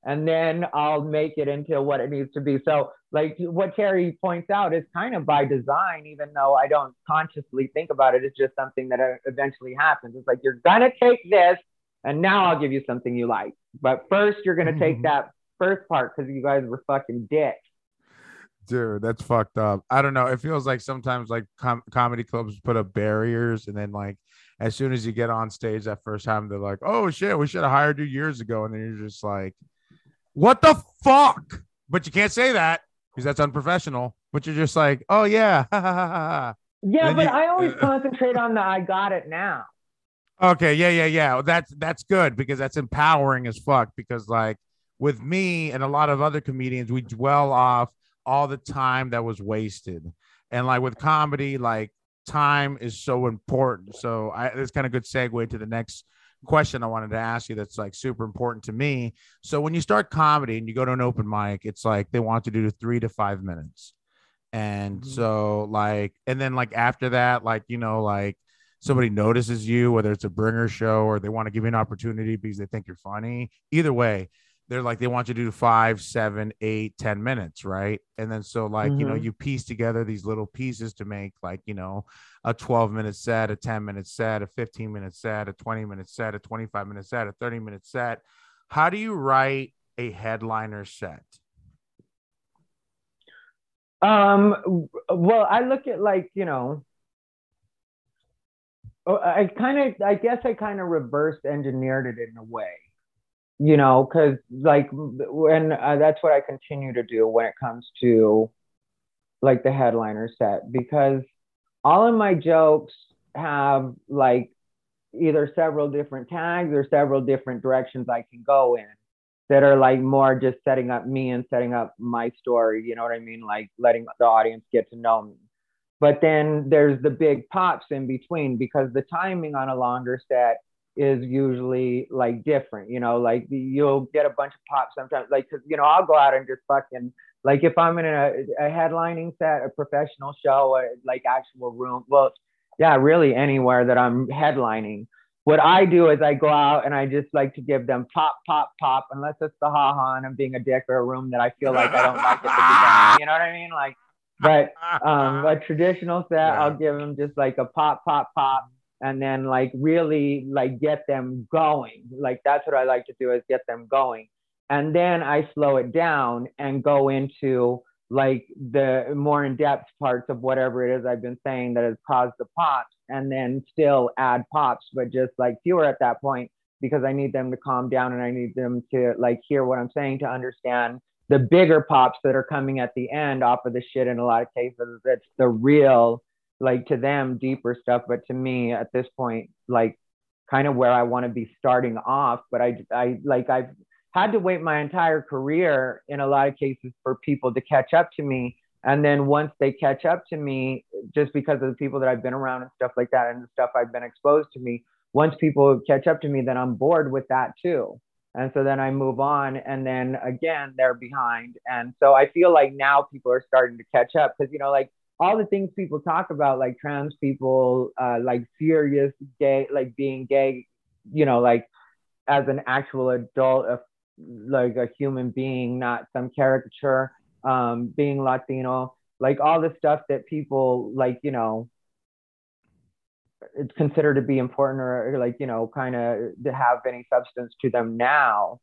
and then I'll make it into what it needs to be. So, like what Terry points out is kind of by design, even though I don't consciously think about it. It's just something that uh, eventually happens. It's like you're gonna take this, and now I'll give you something you like. But first, you're gonna take Mhm. that first part because you guys were fucking dicks. Dude, that's fucked up. I don't know. It feels like sometimes like com- comedy clubs put up barriers, and then like as soon as you get on stage that first time, they're like, "Oh shit, we should have hired you years ago," and then you're just like, "What the fuck?" But you can't say that because that's unprofessional. But you're just like, "Oh yeah, Yeah, but you- I always concentrate on the I got it now. okay, yeah, yeah, yeah." That's that's good because that's empowering as fuck. Because like with me and a lot of other comedians, we dwell off all the time that was wasted, and like with comedy, like time is so important. So I it's kind of good segue to the next question I wanted to ask you that's like super important to me. So when you start comedy and you go to an open mic, it's like they want to do three to five minutes. And Mhm. so like and then like after that, like you know, like somebody notices you, whether it's a bringer show or they want to give you an opportunity because they think you're funny. Either way, they're like they want you to do five, seven, eight, ten minutes, right? And then so like you know Mhm. you piece together these little pieces to make like you know a 12 minute set, a 10 minute set, a 15 minute set, a 20 minute set, a 25 minute set, a 30 minute set. How do you write a headliner set? Um, well, I look at like, you know, oh, I kind of, I guess I kind of reverse engineered it in a way, you know, because like when uh, that's what I continue to do when it comes to like the headliner set, because all of my jokes have like either several different tags or several different directions I can go in that are like more just setting up me and setting up my story. You know what I mean? Like letting the audience get to know me. But then there's the big pops in between because the timing on a longer set is usually like different. You know, like you'll get a bunch of pops sometimes. Like, cause you know, I'll go out and just fucking like if I'm in a, a headlining set, a professional show, like actual room. Well, yeah, really anywhere that I'm headlining what I do is I go out and I just like to give them pop, pop, pop, unless it's the ha ha and I'm being a dick or a room that I feel like I don't like beginning. You know what I mean? Like, but um, a traditional set, Yeah. I'll give them just like a pop, pop, pop, and then like really like get them going. Like that's what I like to do is get them going, and then I slow it down and go into like the more in-depth parts of whatever it is I've been saying that has caused the pops, and then still add pops, but just like fewer at that point because I need them to calm down and I need them to like hear what I'm saying to understand the bigger pops that are coming at the end off of the shit in a lot of cases. it's the real, like to them, deeper stuff. But to me, at this point, like kind of where I want to be starting off. But I, I like, I've had to wait my entire career in a lot of cases for people to catch up to me. And then once they catch up to me, just because of the people that I've been around and stuff like that, and the stuff I've been exposed to me, once people catch up to me, then I'm bored with that too. And so then I move on, and then again, they're behind. And so I feel like now people are starting to catch up because, you know, like all the things people talk about, like trans people, uh, like serious gay, like being gay, you know, like as an actual adult, uh, like a human being, not some caricature, um, being Latino, like all the stuff that people, like, you know, it's considered to be important or, or like you know kind of to have any substance to them now.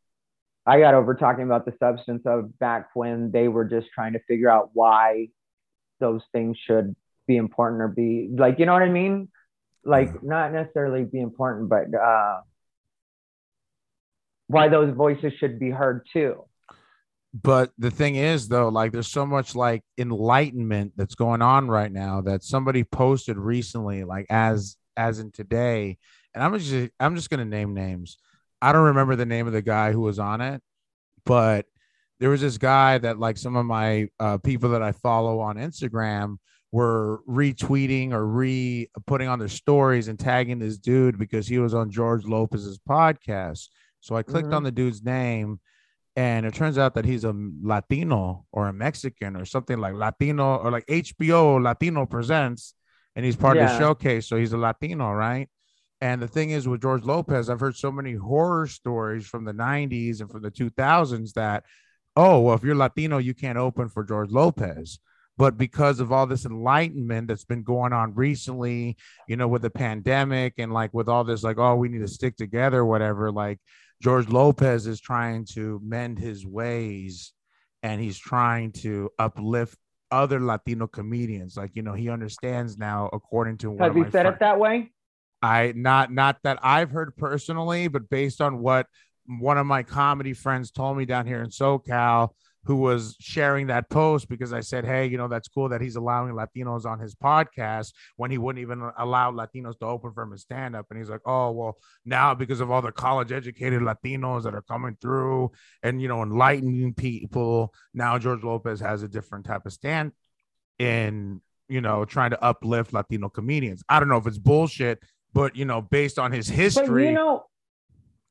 I got over talking about the substance of back when they were just trying to figure out why those things should be important or be like you know what i mean? Like Yeah. not necessarily be important but uh why those voices should be heard too. But the thing is though like there's so much like enlightenment that's going on right now that somebody posted recently like as as in today. And i'm just i'm just going to name names. I don't remember the name of the guy who was on it but there was this guy that like some of my uh, people that i follow on instagram were retweeting or re putting on their stories and tagging this dude because he was on George Lopez's podcast. So I clicked Mhm. on the dude's name and it turns out that he's a Latino or a Mexican or something like Latino or like HBO Latino presents and he's part of the showcase. So he's a Latino, right? And the thing is with George Lopez, I've heard so many horror stories from the 90s and from the 2000s that, oh, well, if you're Latino, you can't open for George Lopez. But because of all this enlightenment that's been going on recently, you know, with the pandemic and like with all this, like, oh, we need to stick together, whatever, like George Lopez is trying to mend his ways and he's trying to uplift other Latino comedians. Like, you know, he understands now, according to Has he said friends. it that way? I not not that I've heard personally, but based on what one of my comedy friends told me down here in SoCal, who was sharing that post because I said, Hey, you know, that's cool that he's allowing Latinos on his podcast when he wouldn't even allow Latinos to open for him in stand up. And he's like, Oh, well, now because of all the college educated Latinos that are coming through and, you know, enlightening people, now George Lopez has a different type of stand in, you know, trying to uplift Latino comedians. I don't know if it's bullshit, but, you know, based on his But history, you know,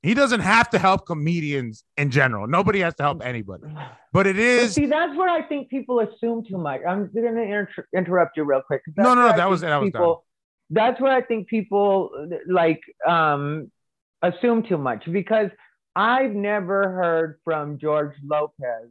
he doesn't have to help comedians in general. Nobody has to help anybody, but it is. See, that's where I think people assume too much. I'm going to inter- interrupt you real quick. No, no, no, that was- that was done. people, That's where I think people like um, assume too much because I've never heard from George Lopez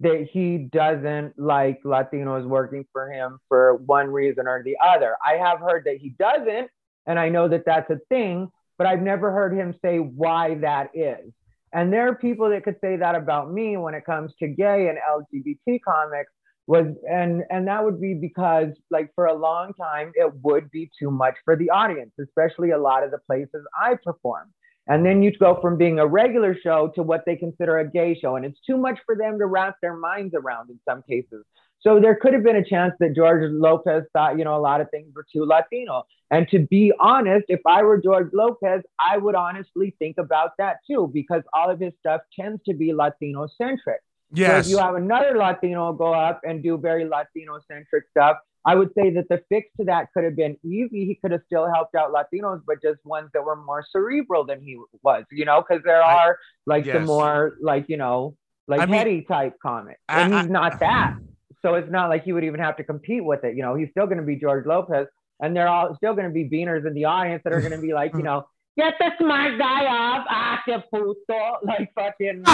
that he doesn't like Latinos working for him for one reason or the other. I have heard that he doesn't, and I know that that's a thing, but I've never heard him say why that is. And there are people that could say that about me when it comes to gay and LGBT comics was and and that would be because like for a long time it would be too much for the audience, especially a lot of the places I perform. And then you'd go from being a regular show to what they consider a gay show. And it's too much for them to wrap their minds around in some cases. So there could have been a chance that George Lopez thought, you know, a lot of things were too Latino. And to be honest, if I were George Lopez, I would honestly think about that too, because all of his stuff tends to be Latino centric. Yes. So if you have another Latino go up and do very Latino centric stuff, I would say that the fix to that could have been easy. He could have still helped out Latinos, but just ones that were more cerebral than he was, you know, because there are like the yes. more like, you know, like I mean- heady type comics. And I- he's not that. So it's not like he would even have to compete with it. You know, he's still going to be George Lopez, and they're all still going to be beaners in the audience that are going to be like, you know, get the smart guy off, active puto, like fucking.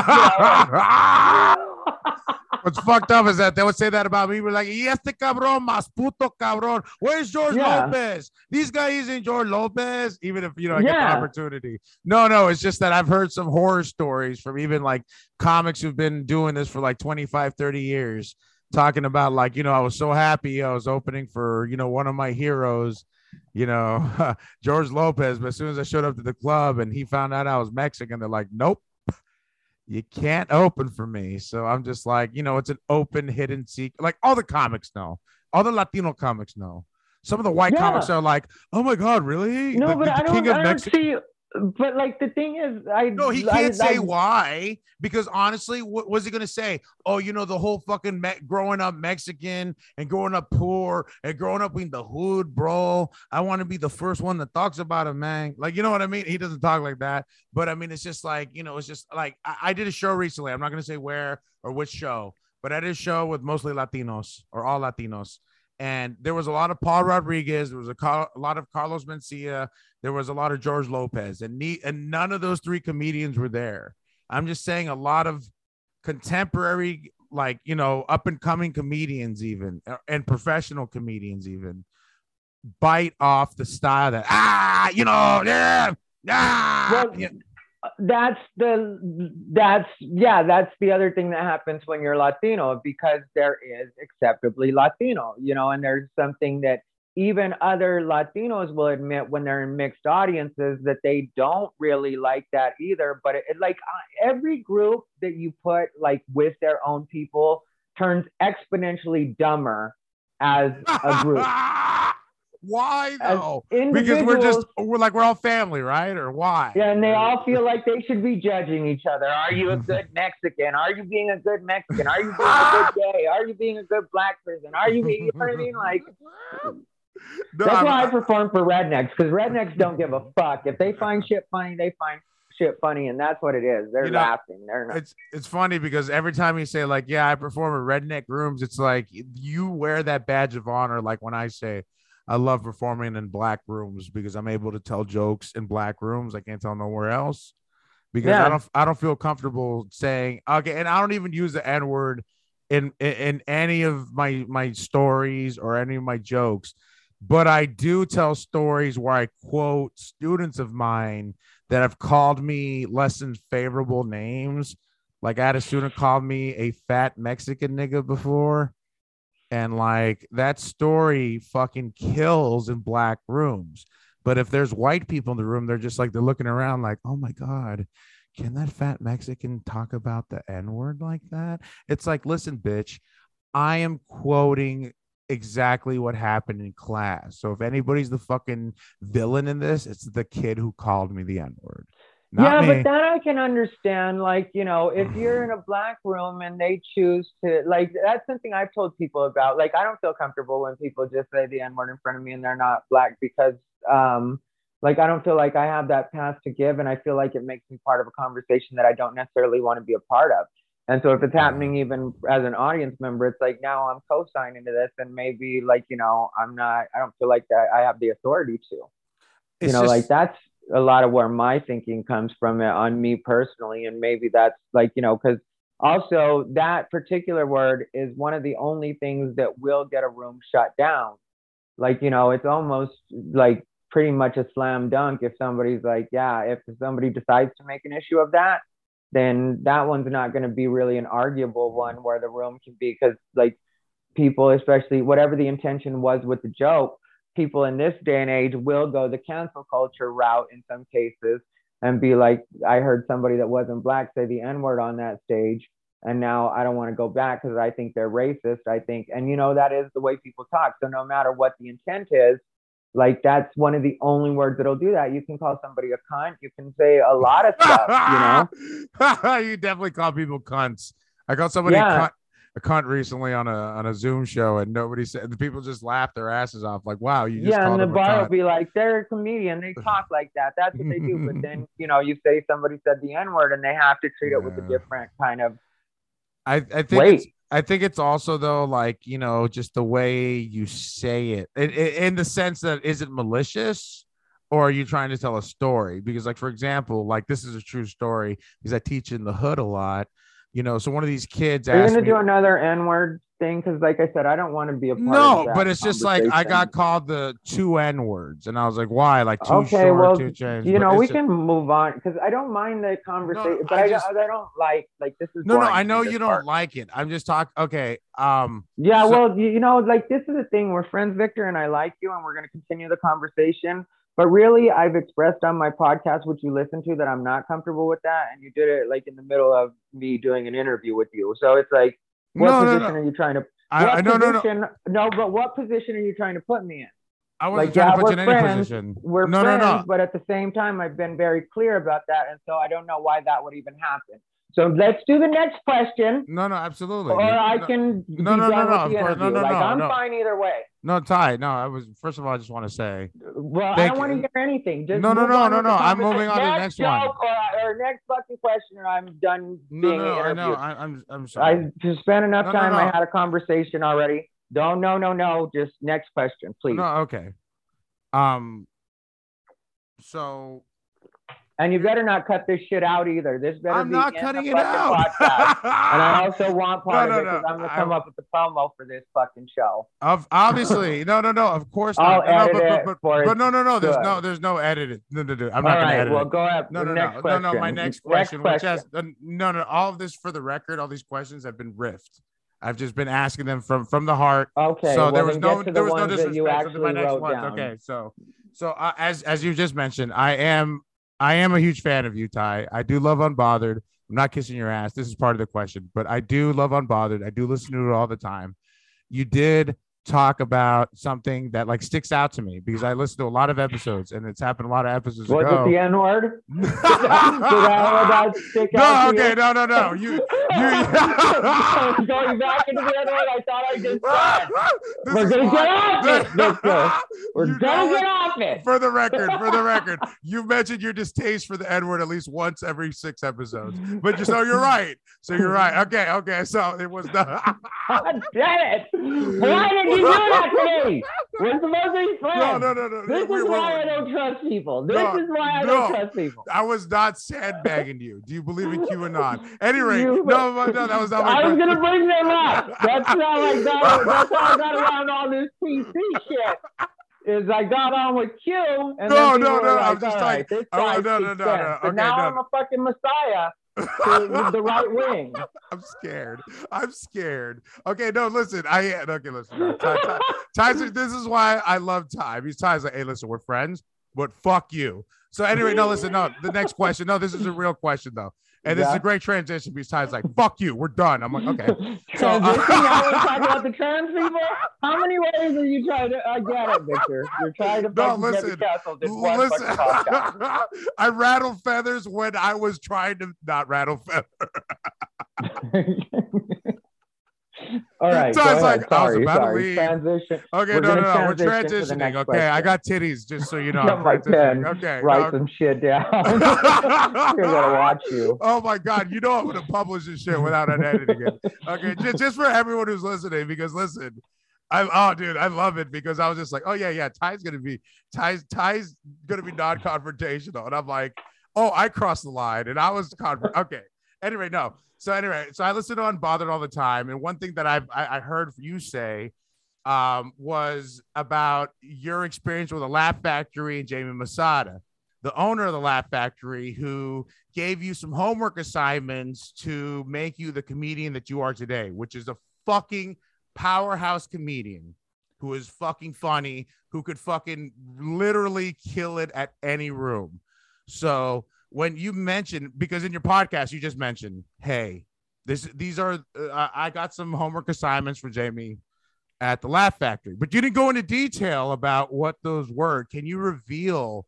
What's fucked up is that they would say that about me. We're like, y este cabrón, más puto cabrón. Where's George Yeah. Lopez? These guys ain't George Lopez, even if you know I get the opportunity. No, no, it's just that I've heard some horror stories from even like comics who've been doing this for like 25, 30 years, talking about like, you know, I was so happy I was opening for, you know, one of my heroes. You know, George Lopez, but as soon as I showed up to the club and he found out I was Mexican, they're like, nope, you can't open for me. So I'm just like, you know, it's an open hidden secret. Like all the comics know, all the Latino comics know. Some of the white Yeah. comics are like, oh my god, really? No, but the I don't, I don't see. But like the thing is, I No, he can't say I- why because honestly, what was he gonna say? Oh, you know, the whole fucking me- growing up Mexican and growing up poor and growing up in the hood, bro. I want to be the first one that talks about it, man. Like, you know what I mean? He doesn't talk like that, but I mean, it's just like you know, it's just like I, I did a show recently. I'm not gonna say where or which show, but I did a show with mostly Latinos or all Latinos. And there was a lot of Paul Rodriguez. There was a, Car- a lot of Carlos Mencia there was a lot of George Lopez, and ne- and none of those three comedians were there. I'm just saying a lot of contemporary, like you know, up and coming comedians, even uh, and professional comedians, even bite off the style that ah, you know, yeah, ah. Well, yeah. That's the that's yeah that's the other thing that happens when you're latino because there is acceptably latino you know and there's something that even other latinos will admit when they're in mixed audiences that they don't really like that either but it, it like every group that you put like with their own people turns exponentially dumber as a group Why though? Because we're just we're like we're all family, right? Or why? Yeah, and they all feel like they should be judging each other. Are you a good Mexican? Are you being a good Mexican? Are you being a good gay? Are you being a good black person? Are you being, you know what I mean? Like No, that's I'm- why I perform for rednecks because rednecks don't give a fuck. If they find shit funny, they find shit funny, and that's what it is. They're You know, laughing. They're not. it's it's funny because every time you say like yeah i perform at redneck rooms it's like you wear that badge of honor like when i say i love performing in black rooms because i'm able to tell jokes in black rooms i can't tell nowhere else because i don't i don't feel comfortable saying okay and i don't even use the n word in, in in any of my my stories or any of my jokes but i do tell stories where i quote students of mine that have called me less than favorable names like I had a student call me a fat Mexican nigga before. And like that story fucking kills in black rooms. But if there's white people in the room, they're just like they're looking around like, oh my God, can that fat Mexican talk about the N-word like that? It's like, listen, bitch, I am quoting exactly what happened in class. So if anybody's the fucking villain in this, it's the kid who called me the N-word. Not yeah, me. but that I can understand. Like, you know, if you're in a black room and they choose to, like, that's something I've told people about. Like, I don't feel comfortable when people just say the N word in front of me and they're not black because, um, like, I don't feel like I have that pass to give. And I feel like it makes me part of a conversation that I don't necessarily want to be a part of. And so if it's happening even as an audience member, it's like now I'm co signing to this and maybe, like, you know, I'm not, I don't feel like that I have the authority to It's you know just- like that's a lot of where my thinking comes from uh, on me personally and maybe that's like you know because also that particular word is one of the only things that will get a room shut down. Like you know it's almost like pretty much a slam dunk if somebody's like yeah if somebody decides to make an issue of that then that one's not going to be really an arguable one where the room can be because like people especially whatever the intention was with the joke people in this day and age will go the cancel culture route in some cases and be like, I heard somebody that wasn't black say the N word on that stage. And now I don't want to go back because I think they're racist. I think, and you know, that is the way people talk. So no matter what the intent is, like that's one of the only words that'll do that. You can call somebody a cunt. You can say a lot of stuff, you know? you definitely call people cunts. I called somebody Yeah. cunt, a cunt recently on a on a Zoom show, and nobody said the people just laughed their asses off. Like, wow, you just yeah, and the bar will be like, they're a comedian. They talk like that. That's what they do. But then, you know, you say somebody said the N word and they have to treat it with a different kind of I I think weight. it's I think it's also though like you know just the way you say it in, in in the sense that is it malicious or are you trying to tell a story because like for example like this is a true story because I teach in the hood a lot you know so one of these kids Are you gonna me do another N word thing? Because, like I said, I don't want to be a part no but it's just like I got called the two N words and I was like why like two Okay, short well, too changed You know, we just- can move on because I don't mind the conversation, but I I, just- I don't like like this is no no I know you don't part. like it I'm just talking okay um Yeah, So- well, you, you know, like this is the thing. We're friends, Victor, and I like you, and we're going to continue the conversation. But really, I've expressed on my podcast, which you listen to, that I'm not comfortable with that, and you did it like in the middle of me doing an interview with you. So it's like, what no no position no are you trying to? I, I no no no position, no, but what position are you trying to put me in? I wasn't Like, trying yeah, to put you in we're any friends. position We're no friends, no no but at the same time, I've been very clear about that, and so I don't know why that would even happen. So let's do the next question, No, no, absolutely. or no, I can no, no, no, no, the No, no, like no, I'm no. fine either way. no, Ty. No, I was first of all, I just want to say, Well, I don't want to hear anything. Just No, no, no, no, no. I'm moving on to the next one. Or, or next fucking question, or I'm done no, being no, no, I know. I, I'm, I'm sorry. I just spent enough No, no, time. I had a conversation already. Don't, no, no, no. Just next question, please. no, okay. Um. So And you better not cut this shit out either. This better I'm be not cutting it out. and I also want part No, of it because no. I'm gonna I- come up with the promo for this fucking show. of obviously, no, no, no. Of course I'll not. No, no, edit but, it but, but, but no, no, no. There's good. no, there's no edit. No, no, no. I'm All not gonna right, edit well, go ahead. No, no, next no, no, question. no. My next question, which has uh, no, no. All of this for the record, all these questions have been riffed. I've just been asking them from from the heart. Okay. so well, there was no to there was no ones that you disrespect. So my next down. Okay, so so uh, as as you just mentioned, I am I am a huge fan of you, Ty. I do love Unbothered. I'm not kissing your ass. This is part of the question, but I do love Unbothered. I do listen to it all the time. You did talk about something that like sticks out to me because I listen to a lot of episodes and it's happened a lot of episodes Was ago. it the N word? no, okay, no, no, no. You, you. Going back into the N word, I thought I just said. We're gonna get off it. We're You gonna get off it. For the record, for the record, you mentioned your distaste for the N word at least once every six episodes. But just so you're right. So you're right. Okay, okay. So it was the God damn it! Why did you do that to me? We're supposed to be friends. no, no, no, no. This We- is we- why I don't trust people. This No, is why I no. don't trust people. I was not sandbagging you. Do you believe in QAnon? Anyway, You- no, no, no, that was not my I was gonna bring them up. That's how I got. That's how I got around all this PC shit. Is I got on with Q, and No, then no, were no, like, I'm just "All like- right, oh, no, no, no, sense." no, But okay, now no. I'm a fucking messiah to the right wing. I'm scared. I'm scared. Okay, no, listen. I okay, listen. No, Ty, Ty, Ty's, this is why I love Ty. He's Ty's like, hey, listen, we're friends, but fuck you. So anyway, no, listen, no. The next question, no, this is a real question though, and this is a great transition because Ty's like, fuck you, we're done. I'm like, okay. Transition. uh, talking about the trans people. How many ways are you trying to? I get it, Victor. You're trying to No, listen. the castle in one Listen. I rattled feathers when I was trying to not rattle feathers. All right. So go I was ahead. like, I was sorry, about to leave. Transition. Okay, We're no, no, no. We're transition to the transitioning. Okay, I got titties, just so you know. Get I'm my pen. Okay. Write no. some shit down. You're gonna watch you. Oh my god, you know I'm gonna publish this shit without an editing it. Okay, just, just for everyone who's listening, because listen, I oh dude, I love it because I was just like, oh yeah, yeah, Ty's gonna be Ty's Ty's gonna be non-confrontational, and I'm like, oh, I crossed the line, and I was con- okay. Anyway, no. So anyway, so I listen to Unbothered all the time, and one thing that I've, I I heard you say um, was about your experience with the Laugh Factory and Jamie Masada, the owner of the Laugh Factory, who gave you some homework assignments to make you the comedian that you are today, which is a fucking powerhouse comedian who is fucking funny, who could fucking literally kill it at any room. So when you mentioned, because in your podcast you just mentioned, hey, this these are uh, I I got some homework assignments for Jamie at the Laugh Factory, but you didn't go into detail about what those were. Can you reveal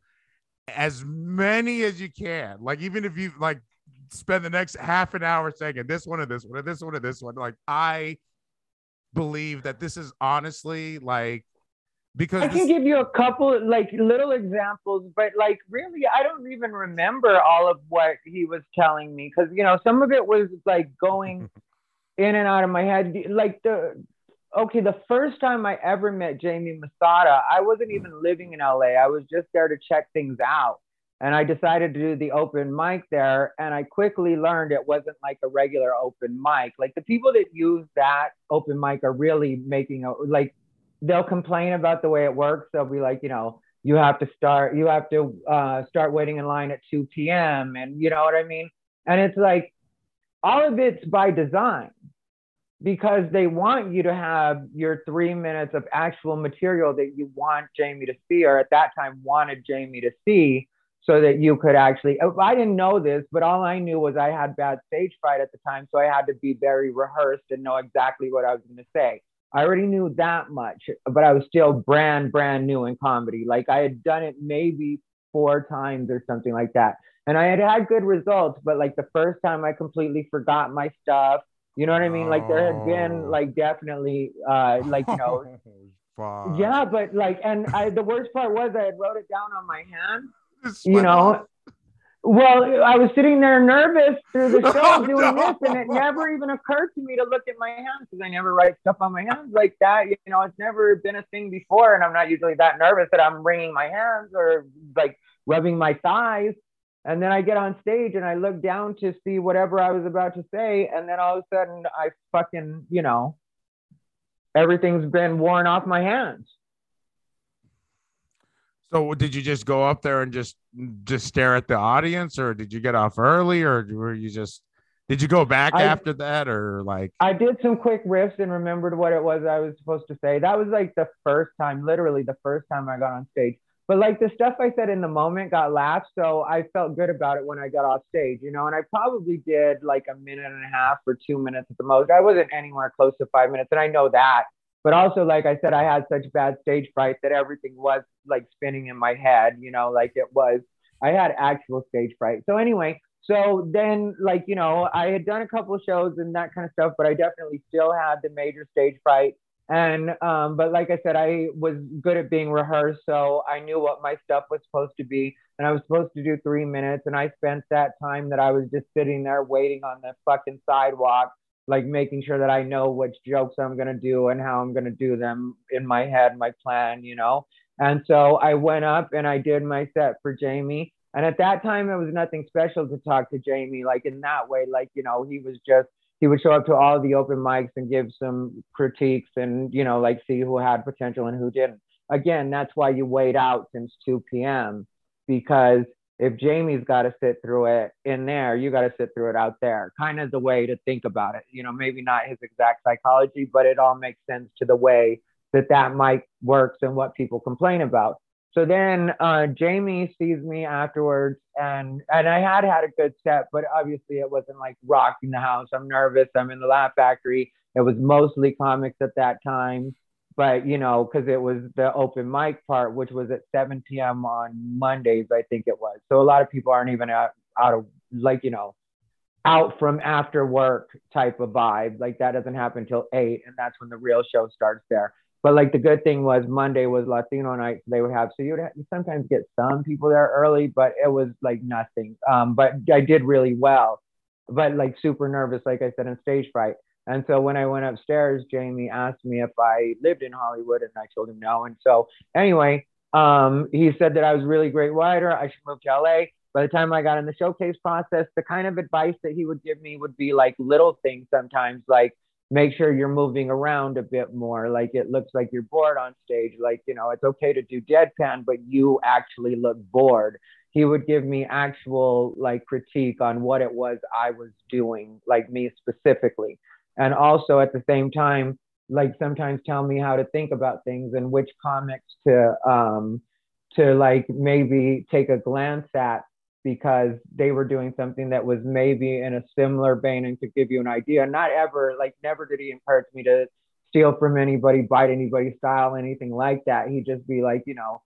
as many as you can? Like even if you like spend the next half an hour saying this one or this one or this one or this one, like I believe that this is honestly like because I this- can give you a couple like little examples, but like really, I don't even remember all of what he was telling me because you know some of it was like going in and out of my head. Like the okay, the first time I ever met Jamie Masada, I wasn't even living in LA. I was just there to check things out. And I decided to do the open mic there. And I quickly learned it wasn't like a regular open mic. Like the people that use that open mic are really making a, like, they'll complain about the way it works. They'll be like, you know, you have to start, you have to uh, start waiting in line at 2 p.m. And you know what I mean? And it's like, all of it's by design because they want you to have your three minutes of actual material that you want Jamie to see, or at that time wanted Jamie to see, so that you could actually. I didn't know this, but all I knew was I had bad stage fright at the time, so I had to be very rehearsed and know exactly what I was going to say. I already knew that much, but I was still brand, brand new in comedy. Like I had done it maybe four times or something like that. And I had had good results, but like the first time I completely forgot my stuff. You know what I mean? Like there had Oh. been like definitely uh like you know yeah, but like and I the worst part was I had wrote it down on my hand. It's You know. Well, I was sitting there nervous through the show Oh, doing no. this, and it never even occurred to me to look at my hands because I never write stuff on my hands like that. You know, it's never been a thing before, and I'm not usually that nervous that I'm wringing my hands or like rubbing my thighs. And then I get on stage and I look down to see whatever I was about to say, and then all of a sudden I fucking, you know, everything's been worn off my hands. So did you just go up there and just just stare at the audience, or did you get off early, or were you just did you go back I- after that, or like I did some quick riffs and remembered what it was I was supposed to say. That was like the first time, literally the first time I got on stage. But like the stuff I said in the moment got laughs, so I felt good about it when I got off stage, you know. And I probably did like a minute and a half or two minutes at the most. I wasn't anywhere close to five minutes, and I know that But also, like I said, I had such bad stage fright that everything was like spinning in my head, you know, like it was, I had actual stage fright. So, anyway, so then, like, you know, I had done a couple shows and that kind of stuff, but I definitely still had the major stage fright. And, um, but like I said, I was good at being rehearsed. So I knew what my stuff was supposed to be. And I was supposed to do three minutes. And I spent that time that I was just sitting there waiting on the fucking sidewalk like making sure that I know which jokes I'm gonna do and how I'm gonna do them in my head, my plan, you know. And so I went up and I did my set for Jamie. And at that time, it was nothing special to talk to Jamie, like in that way. Like, you know, he was just, he would show up to all the open mics and give some critiques and, you know, like see who had potential and who didn't. Again, that's why you wait out since 2 p.m. because if Jamie's got to sit through it in there, you got to sit through it out there. Kind of the way to think about it. You know, maybe not his exact psychology, but it all makes sense to the way that that mic works and what people complain about. So then uh, Jamie sees me afterwards, and and I had had a good set, but obviously it wasn't like rocking the house. I'm nervous. I'm in the Laugh Factory. It was mostly comics at that time but you know, because it was the open mic part, which was at 7 p.m. on Mondays, I think it was. So a lot of people aren't even out, out of like you know, out from after work type of vibe. Like that doesn't happen till eight, and that's when the real show starts there. But like the good thing was Monday was Latino night, so they would have so you would have, you sometimes get some people there early, but it was like nothing. Um, but I did really well, but like super nervous, like I said, in stage fright. And so when I went upstairs, Jamie asked me if I lived in Hollywood, and I told him no. And so anyway, um, he said that I was really great writer. I should move to LA. By the time I got in the showcase process, the kind of advice that he would give me would be like little things sometimes, like make sure you're moving around a bit more. Like it looks like you're bored on stage. Like, you know, it's okay to do deadpan, but you actually look bored. He would give me actual like critique on what it was I was doing, like me specifically and also at the same time like sometimes tell me how to think about things and which comics to um to like maybe take a glance at because they were doing something that was maybe in a similar vein and could give you an idea. Not ever like never did he encourage me to steal from anybody bite anybody's style anything like that. He'd just be like you know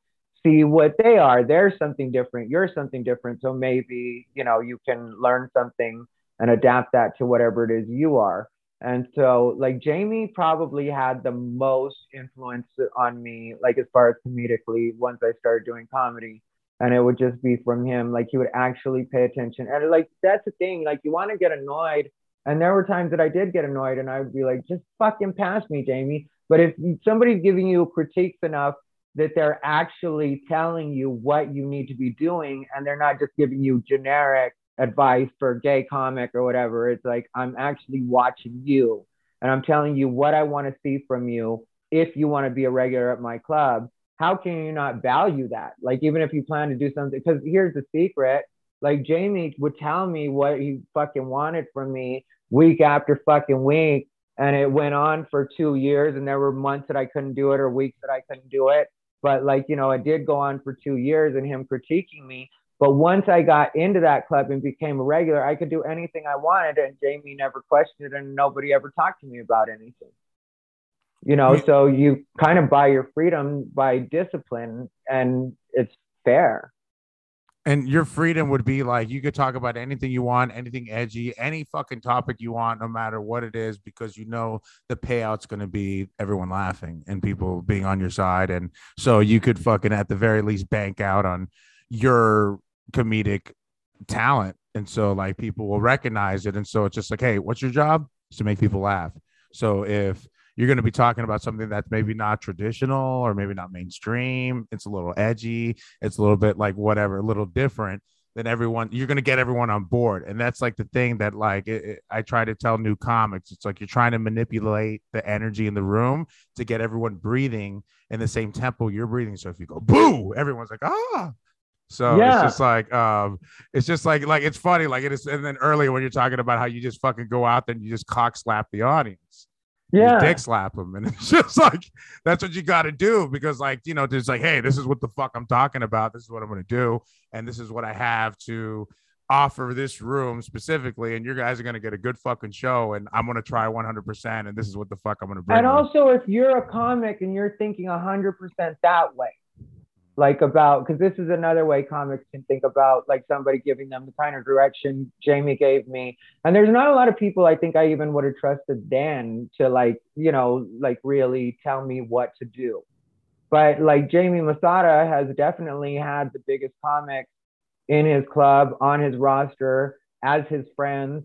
see what they are. They're something different. You're something different. So maybe you know you can learn something and adapt that to whatever it is you are and so, like, Jamie probably had the most influence on me, like, as far as comedically, once I started doing comedy. And it would just be from him. Like, he would actually pay attention. And, like, that's the thing. Like, you want to get annoyed. And there were times that I did get annoyed, and I would be like, just fucking pass me, Jamie. But if somebody's giving you critiques enough that they're actually telling you what you need to be doing, and they're not just giving you generic, advice for gay comic or whatever. It's like I'm actually watching you and I'm telling you what I want to see from you if you want to be a regular at my club. How can you not value that? Like even if you plan to do something, because here's the secret. Like Jamie would tell me what he fucking wanted from me week after fucking week. And it went on for two years. And there were months that I couldn't do it or weeks that I couldn't do it. But like, you know, it did go on for two years and him critiquing me. But once I got into that club and became a regular, I could do anything I wanted, and Jamie never questioned it, and nobody ever talked to me about anything. You know, so you kind of buy your freedom by discipline, and it's fair. And your freedom would be like you could talk about anything you want, anything edgy, any fucking topic you want, no matter what it is, because you know the payout's going to be everyone laughing and people being on your side. And so you could fucking at the very least bank out on your comedic talent. And so like people will recognize it. And so it's just like, hey, what's your job? Is to make people laugh. So if you're going to be talking about something that's maybe not traditional or maybe not mainstream, it's a little edgy, it's a little bit like whatever, a little different, then everyone you're going to get everyone on board. And that's like the thing that like it, it, I try to tell new comics. It's like you're trying to manipulate the energy in the room to get everyone breathing in the same tempo you're breathing. So if you go boo, everyone's like, ah, so yeah. it's just like um it's just like like it's funny like it is and then earlier when you're talking about how you just fucking go out there and you just cock slap the audience. Yeah. You dick slap them. And it's just like that's what you gotta do because like you know, there's like, hey, this is what the fuck I'm talking about. This is what I'm gonna do, and this is what I have to offer this room specifically, and you guys are gonna get a good fucking show, and I'm gonna try 100, percent and this is what the fuck I'm gonna bring. And you." also, if you're a comic and you're thinking 100% that way, like about, because this is another way comics can think about like somebody giving them the kind of direction Jamie gave me. And there's not a lot of people I think I even would have trusted Dan to like, you know, like really tell me what to do. But like Jamie Masada has definitely had the biggest comics in his club, on his roster, as his friends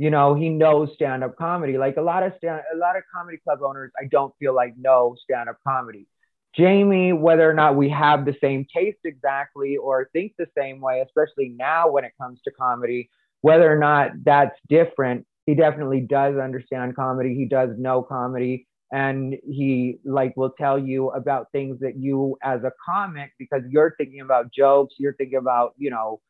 you know he knows stand-up comedy like a lot of stand a lot of comedy club owners i don't feel like know stand-up comedy jamie whether or not we have the same taste exactly or think the same way especially now when it comes to comedy whether or not that's different he definitely does understand comedy. He does know comedy. And he like will tell you about things that you as a comic because you're thinking about jokes you're thinking about you know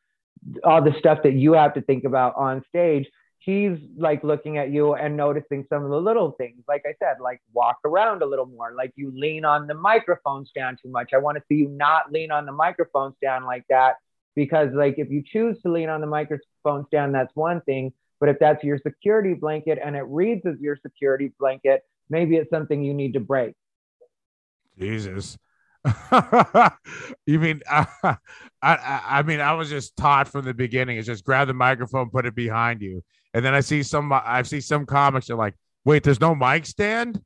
all the stuff that you have to think about on stage he's like looking at you and noticing some of the little things like i said like walk around a little more like you lean on the microphone stand too much. I want to see you not lean on the microphone stand like that because like if you choose to lean on the microphone stand that's one thing but if that's your security blanket and it reads as your security blanket maybe it's something you need to break. Jesus. you mean uh, I, I I mean I was just taught from the beginning it's just grab the microphone put it behind you and then I see some I see some comics are like wait there's no mic stand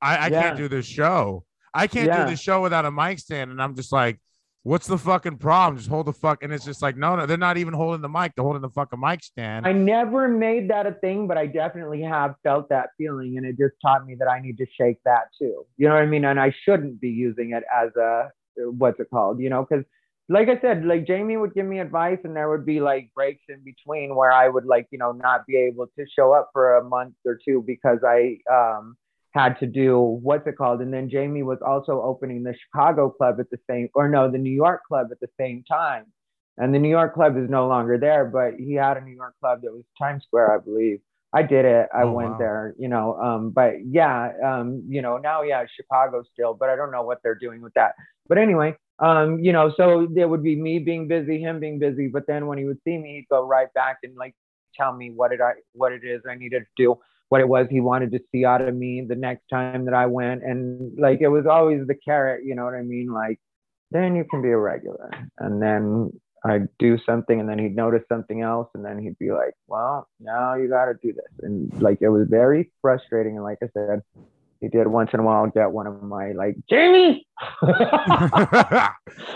I, I Yeah. can't do this show I can't Yeah. do this show without a mic stand and I'm just like what's the fucking problem just hold the fuck and it's just like no no they're not even holding the mic they're holding the fucking mic stand I never made that a thing, but I definitely have felt that feeling, and it just taught me that I need to shake that too. You know what I mean? And I shouldn't be using it as a what's it called? You know, because like I said, like Jamie would give me advice, and there would be like breaks in between where I would like you know not be able to show up for a month or two because I um had to do what's it called, and then Jamie was also opening the Chicago club at the same, or no, the New York club at the same time. And the New York club is no longer there, but he had a New York club that was Times Square, I believe. I did it. I Oh, went wow. there, you know. Um, but yeah, um, you know, now yeah, Chicago still, but I don't know what they're doing with that. But anyway, um, you know, so there would be me being busy, him being busy, but then when he would see me, he'd go right back and like tell me what it I what it is I needed to do, what it was he wanted to see out of me the next time that I went. And like it was always the carrot, you know what I mean? Like then you can be a regular. And then I'd do something and then he'd notice something else and then he'd be like, Well, now you gotta do this. And like it was very frustrating. And like I said, he did once in a while get one of my like, Jamie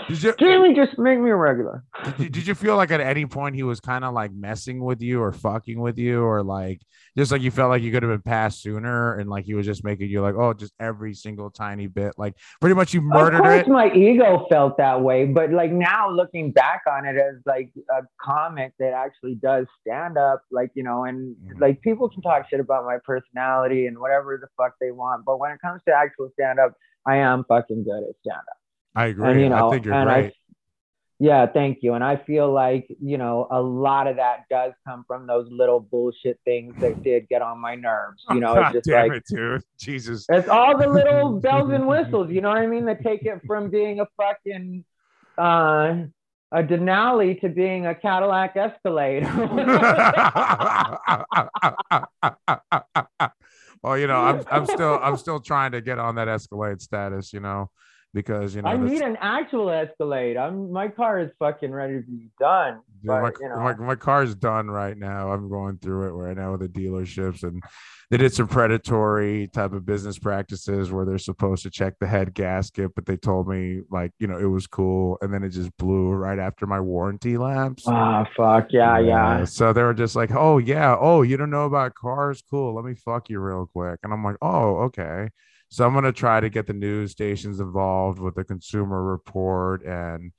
you, Jamie, just make me a regular. did you did you feel like at any point he was kind of like messing with you or fucking with you or like just like you felt like you could have been passed sooner and like he was just making you like oh just every single tiny bit like pretty much you murdered of course, it my ego felt that way, but like now looking back on it as like a comic that actually does stand up, like you know, and Mhm. like people can talk shit about my personality and whatever the fuck they want, but when it comes to actual stand up, I am fucking good at stand up. I agree And you know, I think you're and great I, yeah, thank you. And I feel like you know a lot of that does come from those little bullshit things that did get on my nerves. You know, it's just damn like it dude Jesus it's all the little bells and whistles, you know what I mean? That take it from being a fucking uh, a Denali to being a Cadillac Escalade. well, you know, I'm I'm still I'm still trying to get on that Escalade status, you know, because you know I need an actual Escalade. I'm my car is fucking ready to be done. Dude, my, you know. my my car's done right now. I'm going through it right now with the dealerships, and they did some predatory type of business practices where they're supposed to check the head gasket, but they told me like you know it was cool, and then it just blew right after my warranty lapse. Oh fuck yeah, yeah. So they were just like, "Oh yeah, oh you don't know about cars? Cool, let me fuck you real quick." And I'm like, "Oh okay." So I'm gonna try to get the news stations involved with the Consumer Report and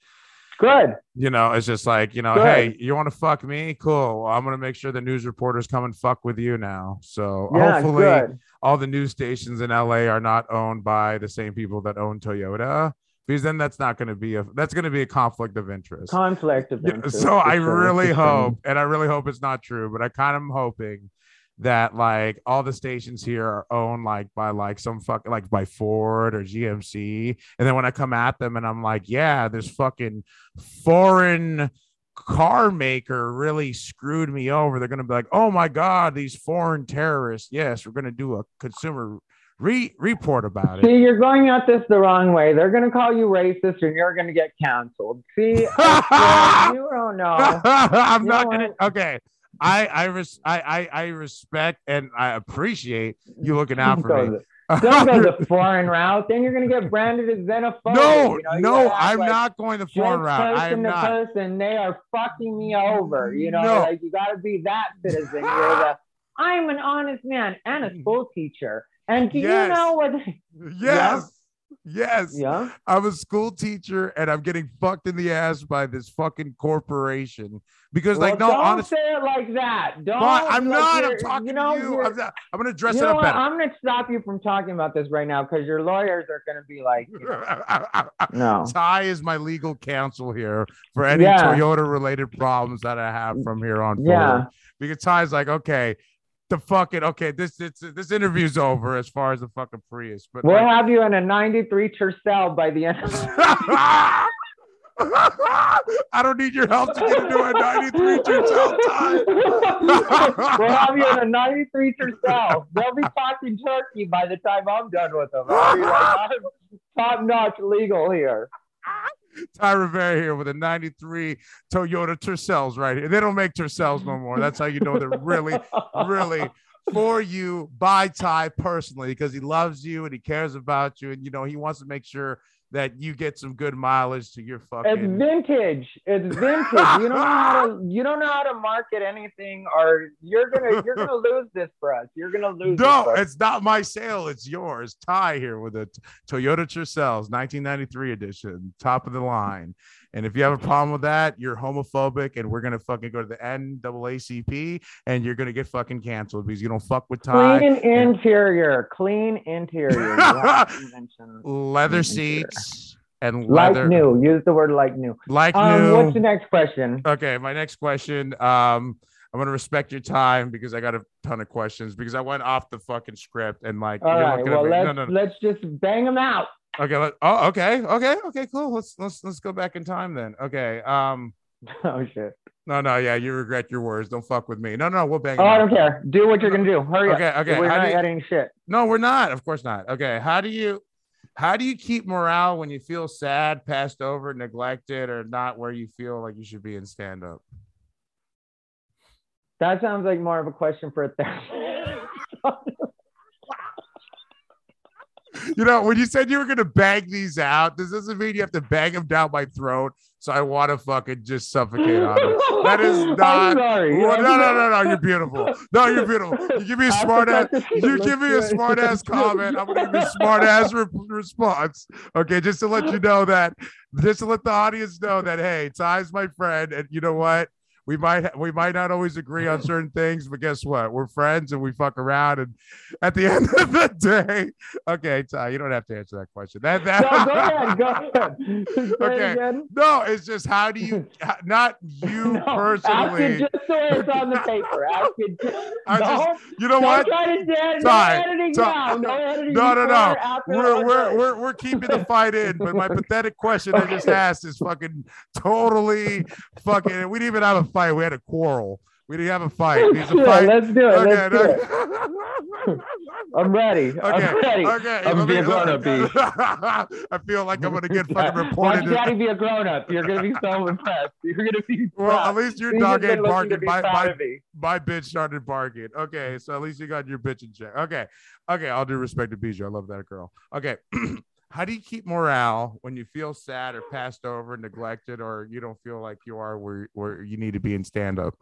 Good. you know, it's just like, you know, Good. hey, you want to fuck me? Cool. Well, I'm gonna make sure the news reporters come and fuck with you now. So Yeah, hopefully good. all the news stations in LA are not owned by the same people that own Toyota. Because then that's not gonna be a that's gonna be a conflict of interest. Conflict of interest. so I really hope, and I really hope it's not true, but I kind of am hoping that like all the stations here are owned like by like some fuck like by Ford or GMC. And then when I come at them and I'm like, yeah, this fucking foreign car maker really screwed me over. They're going to be like, oh my God, these foreign terrorists. Yes, we're going to do a consumer re- report about it. See, you're going at this the wrong way. They're going to call you racist and you're going to get canceled. See, you don't know. I'm You not going to. Okay. I I, res- I I I respect and I appreciate you looking out for me. Don't go the foreign route. Then you're going to get branded as xenophobic. no, you know, you no, I'm like not going the foreign route. I person am not. person, they are fucking me over. You know, No. like you got to be that citizen. You're the. I'm an honest man and a school teacher. And do. Yes. you know what? Yes. Yes. Yeah. I'm a school teacher and I'm getting fucked in the ass by this fucking corporation because, Well, like, no, don't honestly, say it like that. Don't. I'm like not. I'm talking you know, to you. I'm, not, I'm gonna dress you it up what? better. I'm gonna stop you from talking about this right now because your lawyers are gonna be like, you know, no. Thai is my legal counsel here for any Yeah. Toyota related problems that I have from here on Yeah. forward. Because Thai's like, okay, the fucking okay, this this this interview's over as far as the fucking Prius, but We'll like- have you in a 93 Tercel by the end. Of I don't need your help to get into a 93 Tercel we'll have you in a 93 Tercel. They'll be talking turkey by the time I'm done with them. I'll be like, I'm top notch legal here. Thai Rivera here with a 93 Toyota Tercels right here. They don't make Tercels no more. That's how you know they're really, really for you by Thai personally because he loves you and he cares about you. And, you know, he wants to make sure that you get some good mileage to your fucking. It's vintage. It's vintage. You don't know how to. You don't know how to market anything, or you're gonna you're gonna lose this for us. You're gonna lose. No, it's not my sale. It's yours. Thai here with a Toyota Tercels 1993 edition, top of the line. And if you have a problem with that, you're homophobic, and we're gonna fucking go to the NAACP, and you're gonna get fucking canceled because you don't fuck with Thai. clean interior. Clean interior. You have to mention Leather seats and like new. Use the word like new. like Um, new. what's the next question? Okay, my next question. Um, I'm gonna respect your time because I got a ton of questions because I went off the fucking script and like All you're right. Well, let's no, no, no. let's just bang them out. Okay. Let, oh, okay. Okay. Okay. Cool. Let's let's let's go back in time then. Okay. Um. Oh shit. No. No. Yeah. You regret your words. Don't fuck with me. No. No. We'll bang. Oh, I don't care. Do what you're gonna do. Hurry Okay. up. Okay. okay. We're How not do you- editing shit. no, we're not. Of course not. Okay. How do you how do you keep morale when you feel sad, passed over, neglected, or not where you feel like you should be in stand up? That sounds like more of a question for a therapist. You know, when you said you were gonna bang these out, this doesn't mean you have to bang them down my throat. So I want to fucking just suffocate on them. That is not. sorry. Well, no, no, no, no. You're beautiful. No, you're beautiful. You give me a smart ass. You give me a smart ass comment. I'm gonna give you a smart ass re- response. Okay, just to let you know that, just to let the audience know that, hey, Thai's my friend, and you know what? We might we might not always agree on certain things, but guess what? We're friends and we fuck around. And at the end of the day, okay, Thai, you don't have to answer that question. That that. No, go ahead. Go ahead. Okay. again. No, it's just how do you, not you No, personally. just way it's on the paper. Just, I just- You know don't what? try to. Thai, no editing Thai- now. No editing. No, no, no. We're, we're, we're, we're keeping the fight in, but my pathetic question I just asked is fucking totally fucking. We didn't even have a fight. We had a quarrel. We didn't have a fight. It's a Yeah, fight. let's do it. Okay, let's do it. I'm ready. Okay, I'm ready. okay. I'm let me- being grown-up, B. I feel like I'm gonna get fucking Watch reported. Daddy be a grown up. You're gonna be so impressed. You're gonna be. Well, at least your He's dog been ain't barking. My, my, my bitch started barking. Okay, so at least you got your bitch in check. Okay, okay, I'll do respect to Bijou. I love that girl. Okay, how do you keep morale when you feel sad or passed over, neglected, or you don't feel like you are where where you need to be in stand up?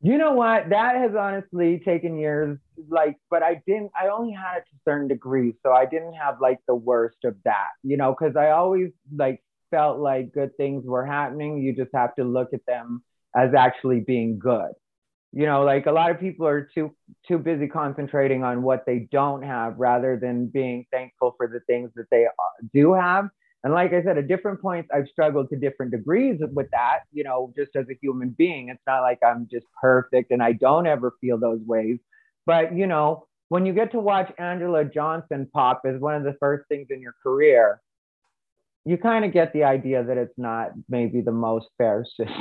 You know what? That has honestly taken years. Like, but I didn't. I only had it to a certain degree, so I didn't have like the worst of that. You know, because I always like felt like good things were happening. You just have to look at them as actually being good. You know, like a lot of people are too too busy concentrating on what they don't have rather than being thankful for the things that they uh, do have. And like I said, at different points, I've struggled to different degrees with that, you know, just as a human being. It's not like I'm just perfect and I don't ever feel those ways. But, you know, when you get to watch Angela Johnson pop as one of the first things in your career, you kind of get the idea that it's not maybe the most fair system.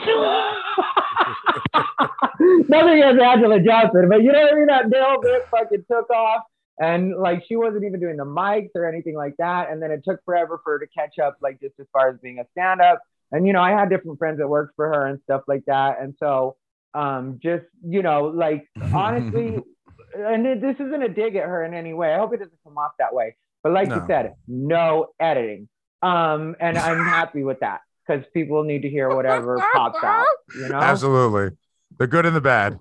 Nothing against Angela Johnson, but you know what I mean? That nail bit fucking took off. And like she wasn't even doing the mics or anything like that. And then it took forever for her to catch up, like just as far as being a stand up. And, you know, I had different friends that worked for her and stuff like that. And so um, just, you know, like honestly, and this isn't a dig at her in any way. I hope it doesn't come off that way. But like no. you said, no editing. Um, and I'm happy with that because people need to hear whatever pops out. You know, absolutely, the good and the bad.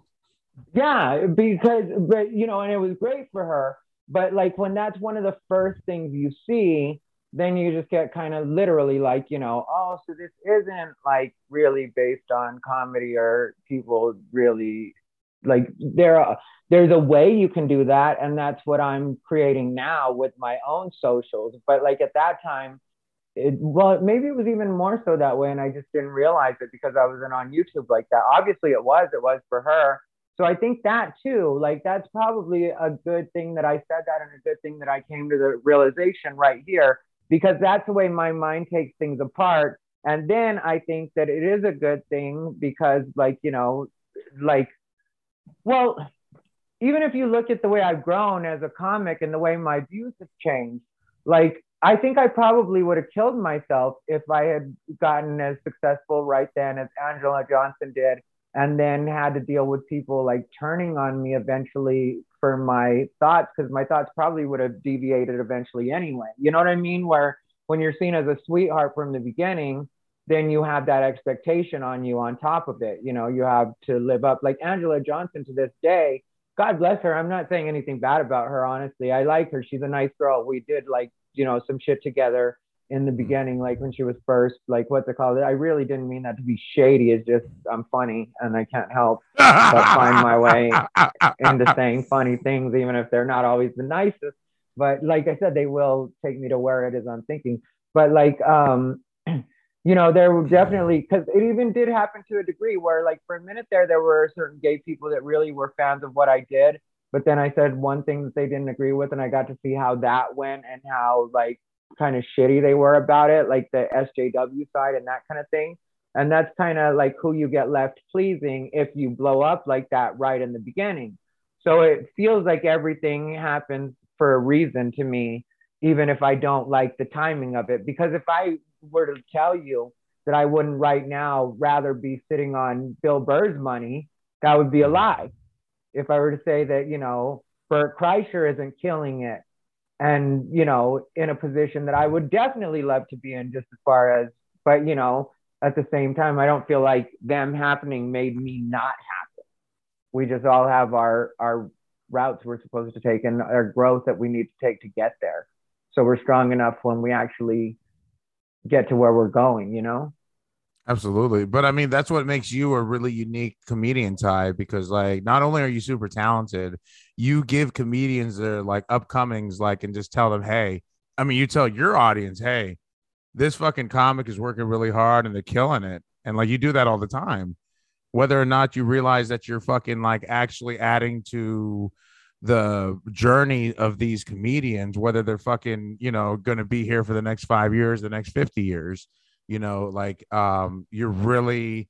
Yeah, because but you know, and it was great for her. But like when that's one of the first things you see, then you just get kind of literally like, you know, oh, so this isn't like really based on comedy or people really like there are there's a way you can do that and that's what i'm creating now with my own socials but like at that time it, well, maybe it was even more so that way, and I just didn't realize it because I wasn't on YouTube like that. Obviously, it was. It was for her. So I think that too, like that's probably a good thing that I said that, and a good thing that I came to the realization right here because that's the way my mind takes things apart. And then I think that it is a good thing because, like you know, like, well, even if you look at the way I've grown as a comic and the way my views have changed, like I think I probably would have killed myself if I had gotten as successful right then as Angela Johnson did, and then had to deal with people like turning on me eventually for my thoughts, because my thoughts probably would have deviated eventually anyway. You know what I mean? Where when you're seen as a sweetheart from the beginning, then you have that expectation on you on top of it. You know, you have to live up. Like Angela Johnson to this day, God bless her. I'm not saying anything bad about her, honestly. I like her. She's a nice girl. We did like you know some shit together in the mm-hmm. beginning, like when she was first, like what's it called? I really didn't mean that to be shady. It's just I'm funny and I can't help but find my way into saying funny things, even if they're not always the nicest. But like I said, they will take me to where it is I'm thinking. But like, um, you know, there were definitely because it even did happen to a degree where, like, for a minute there, there were certain gay people that really were fans of what I did, but then I said one thing that they didn't agree with, and I got to see how that went and how like kind of shitty they were about it, like the SJW side and that kind of thing. And that's kind of like who you get left pleasing if you blow up like that right in the beginning. So it feels like everything happens for a reason to me, even if I don't like the timing of it. Because if I were to tell you that I wouldn't right now rather be sitting on Bill Burr's money, that would be a lie if I were to say that, you know, Bert Kreischer isn't killing it and, you know, in a position that I would definitely love to be in just as far as, but, you know, at the same time, I don't feel like them happening made me not happen. We just all have our, our routes we're supposed to take and our growth that we need to take to get there. So we're strong enough when we actually get to where we're going, you know? Absolutely. But I mean, that's what makes you a really unique comedian Thai because like not only are you super talented, you give comedians their like upcomings, like, and just tell them, hey, I mean, you tell your audience, hey, this fucking comic is working really hard and they're killing it. And like you do that all the time. Whether or not you realize that you're fucking like actually adding to the journey of these comedians, whether they're fucking, you know, gonna be here for the next five years, the next 50 years you know like um you're really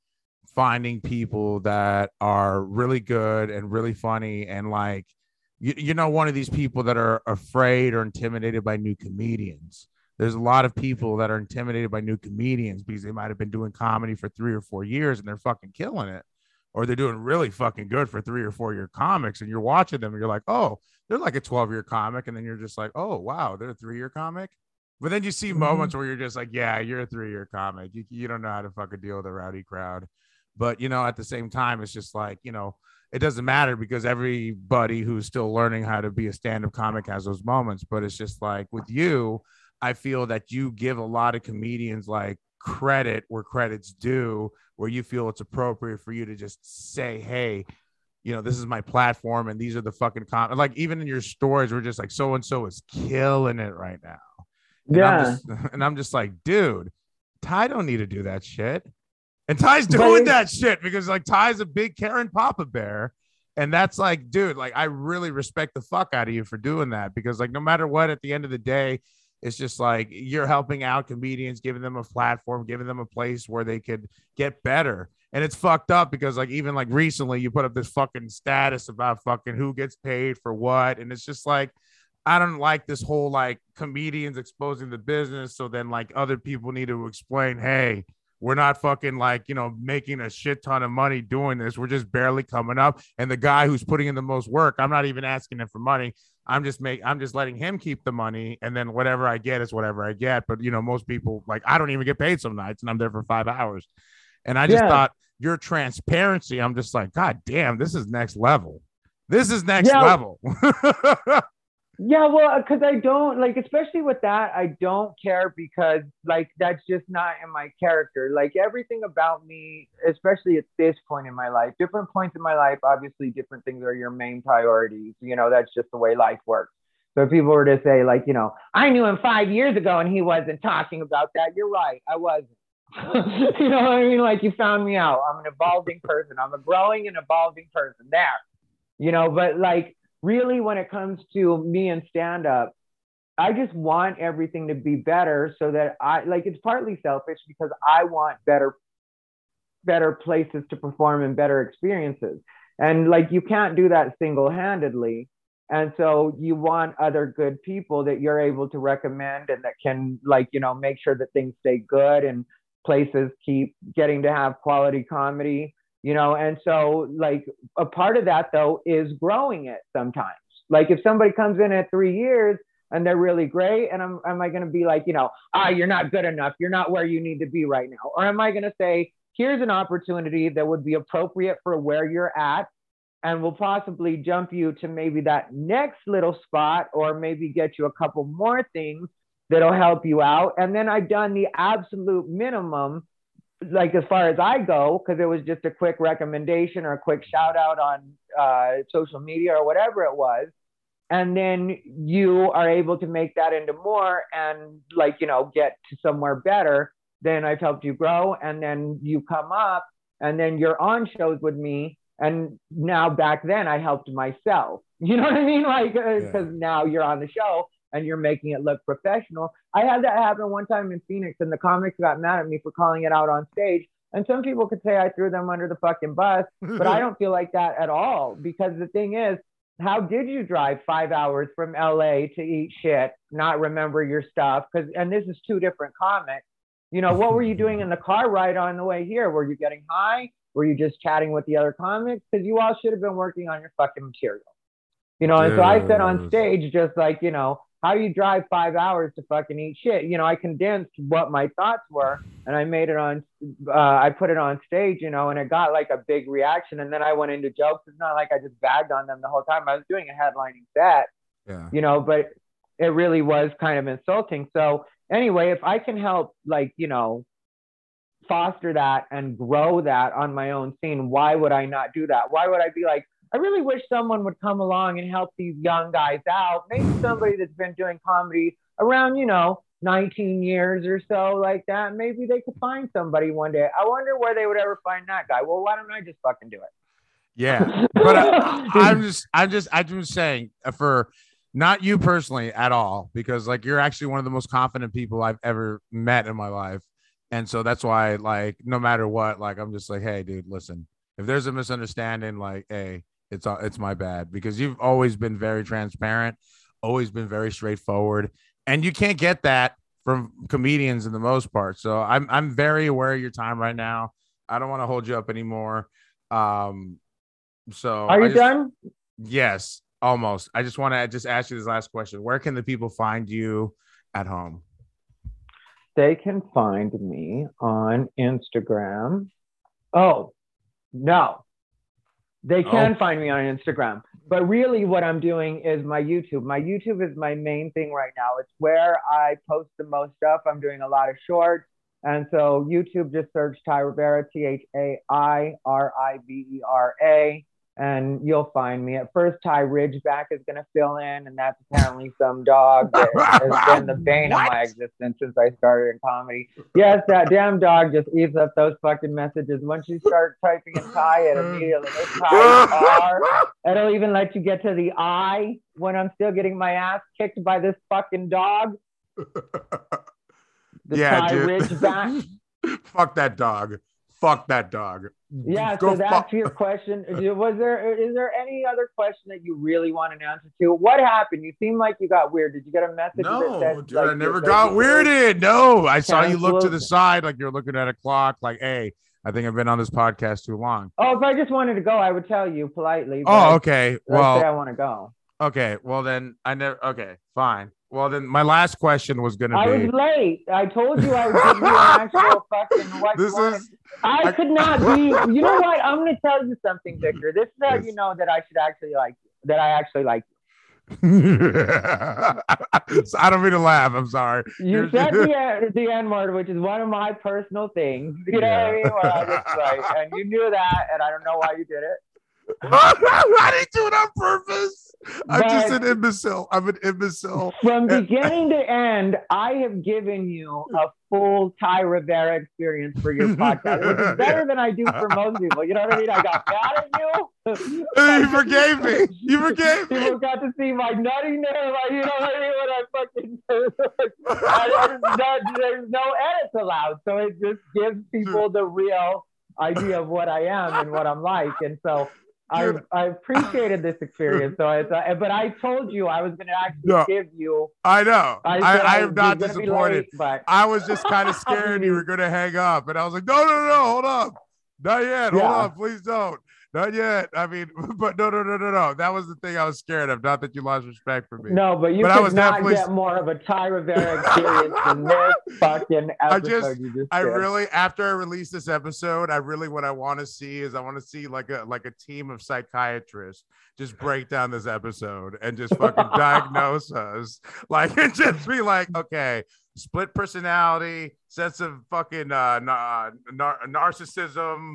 finding people that are really good and really funny and like you, you're not one of these people that are afraid or intimidated by new comedians. There's a lot of people that are intimidated by new comedians because they might have been doing comedy for three or four years and they're fucking killing it. Or they're doing really fucking good for three or four year comics and you're watching them and you're like oh they're like a 12 year comic. And then you're just like oh wow they're a three year comic but then you see mm-hmm. moments where you're just like, yeah, you're a three year comic. You, you don't know how to fucking deal with a rowdy crowd. But, you know, at the same time, it's just like, you know, it doesn't matter because everybody who's still learning how to be a stand up comic has those moments. But it's just like with you, I feel that you give a lot of comedians like credit where credit's due, where you feel it's appropriate for you to just say, hey, you know, this is my platform and these are the fucking com like even in your stories, we're just like so and so is killing it right now. And yeah. I'm just, and I'm just like, dude, Thai don't need to do that shit. And Thai's doing that shit because like Thai's a big Karen Papa Bear. And that's like, dude, like I really respect the fuck out of you for doing that because like no matter what, at the end of the day, It's just like you're helping out comedians, giving them a platform, giving them a place where they could get better. And it's fucked up because like even like recently you put up this fucking status about fucking who gets paid for what. And it's just like I don't like this whole like comedians exposing the business. So then like other people need to explain, hey, we're not fucking like, you know, making a shit ton of money doing this. We're just barely coming up. And the guy who's putting in the most work, I'm not even asking him for money. I'm just make I'm just letting him keep the money and then whatever I get is whatever I get. But you know, most people like I don't even get paid some nights and I'm there for five hours. And I just yeah. thought your transparency, I'm just like, God damn, this is next level. This is next yeah. level. Yeah, well, uh, because I don't like, especially with that, I don't care because like that's just not in my character. Like everything about me, especially at this point in my life, different points in my life, obviously, different things are your main priorities. You know, that's just the way life works. So if people were to say, like, you know, I knew him five years ago and he wasn't talking about that, you're right, I wasn't. you know what I mean? Like you found me out. I'm an evolving person. I'm a growing and evolving person. There, you know. But like really when it comes to me and stand up, I just want everything to be better so that I like it's partly selfish because I want better better places to perform and better experiences. And like you can't do that single-handedly. And so you want other good people that you're able to recommend and that can like, you know, make sure that things stay good and places keep getting to have quality comedy you know and so like a part of that though is growing it sometimes. Like if somebody comes in at three years and they're really great and I'm, am i going to be like you know ah you're not good enough. You're not where you need to be right now. Or am i going to say here's an opportunity that would be appropriate for where you're at and will possibly jump you to maybe that next little spot or maybe get you a couple more things that'll help you out. And then i've done the absolute minimum like as far as I go, because it was just a quick recommendation or a quick shout out on uh, social media or whatever it was. And then you are able to make that into more and like, you know, get to somewhere better. Then I've helped you grow. And then you come up and then you're on shows with me. And now back then I helped myself. You know what I mean? Like, because uh, yeah. now you're on the show and you're making it look professional. I had that happen one time in Phoenix, and the comics got mad at me for calling it out on stage. And some people could say I threw them under the fucking bus, but I don't feel like that at all because the thing is, how did you drive five hours from LA to eat shit, not remember your stuff? Because and this is two different comics. You know, what were you doing in the car ride on the way here? Were you getting high? Were you just chatting with the other comics? Because you all should have been working on your fucking material. You know, and so I said on stage, just like, you know, how do you drive five hours to fucking eat shit? You know, I condensed what my thoughts were and I made it on, uh, I put it on stage, you know, and it got like a big reaction. And then I went into jokes. It's not like I just bagged on them the whole time. I was doing a headlining set, yeah. you know, but it really was kind of insulting. So anyway, if I can help, like, you know, foster that and grow that on my own scene, why would I not do that? Why would I be like, I really wish someone would come along and help these young guys out. Maybe somebody that's been doing comedy around, you know, 19 years or so like that. Maybe they could find somebody one day. I wonder where they would ever find that guy. Well, why don't I just fucking do it? Yeah, but I, am just, I'm just, I'm just saying uh, for not you personally at all, because like you're actually one of the most confident people I've ever met in my life, and so that's why, like, no matter what, like, I'm just like, hey, dude, listen, if there's a misunderstanding, like, hey, it's uh, it's my bad because you've always been very transparent, always been very straightforward, and you can't get that from comedians in the most part. So I'm I'm very aware of your time right now. I don't want to hold you up anymore. Um, so are you just, done? Yes, almost. I just want to just ask you this last question: Where can the people find you at home? They can find me on Instagram. Oh no, they can oh. find me on Instagram. But really, what I'm doing is my YouTube. My YouTube is my main thing right now. It's where I post the most stuff. I'm doing a lot of shorts. And so, YouTube, just search Thai Rivera, T H A I R I V E R A and you'll find me. At first, Thai Ridgeback is going to fill in, and that's apparently some dog that has been the bane what? of my existence since I started in comedy. Yes, that damn dog just eats up those fucking messages. Once you start typing in Thai, it immediately it's Thai It'll even let you get to the I when I'm still getting my ass kicked by this fucking dog. The Yeah, Thai dude. Ridgeback. Fuck that dog. Fuck that dog. Yeah, so that's your question. Was there is there any other question that you really want an answer to? What happened? You seem like you got weird. Did you get a message? that No, said, dude, like, I never got weirded. No, I saw you look to the side like you're looking at a clock. Like, hey, I think I've been on this podcast too long. Oh, if I just wanted to go, I would tell you politely. Oh, okay. Say I want to go. okay. Well, then I never. Okay, fine. Well, then my last question was gonna be. I was late. I told you I would give you an actual fucking what This you is I, I- could not be. You know what? I'm going to tell you something, Victor. This is how Yes. you know that I should actually like you. That I actually like So I don't mean to laugh. I'm sorry. you. You said the the N word, which is one of my personal things. You know what I mean? Just like, and you knew that, and I don't know why you did it. I didn't do it on purpose. I'm just an imbecile. I'm an imbecile. From beginning to end, I have given you a full Thai Rivera experience for your podcast, which is better than I do for most people. You know what I mean? I got mad at you. You forgave me. You forgave me. People got to see my nuttiness, like you know what I mean? When I fucking, I, that, there's no edits allowed, so it just gives people the real idea of what I am and what I'm like, and so. I, I appreciated this experience, so it's, uh, but I told you I was going to actually No. give you. I know. I, said I, am not disappointed. late, but I was just kind of scared you were going to hang up. And I was like, no, no, no, hold up. Not yet. Hold Yeah. on. Please don't. Not yet. I mean, but no, no, no, no, no. That was the thing I was scared of. Not that you lost respect for me. no, but you But I was not definitely- get more of a Thai Rivera experience than this fucking I just- just I really, after I release this episode, I really what I want to see is I want to see like a like a team of psychiatrists just break down this episode and just fucking diagnose us, like and just be like, okay, split personality, sense of fucking uh, na- nar- narcissism,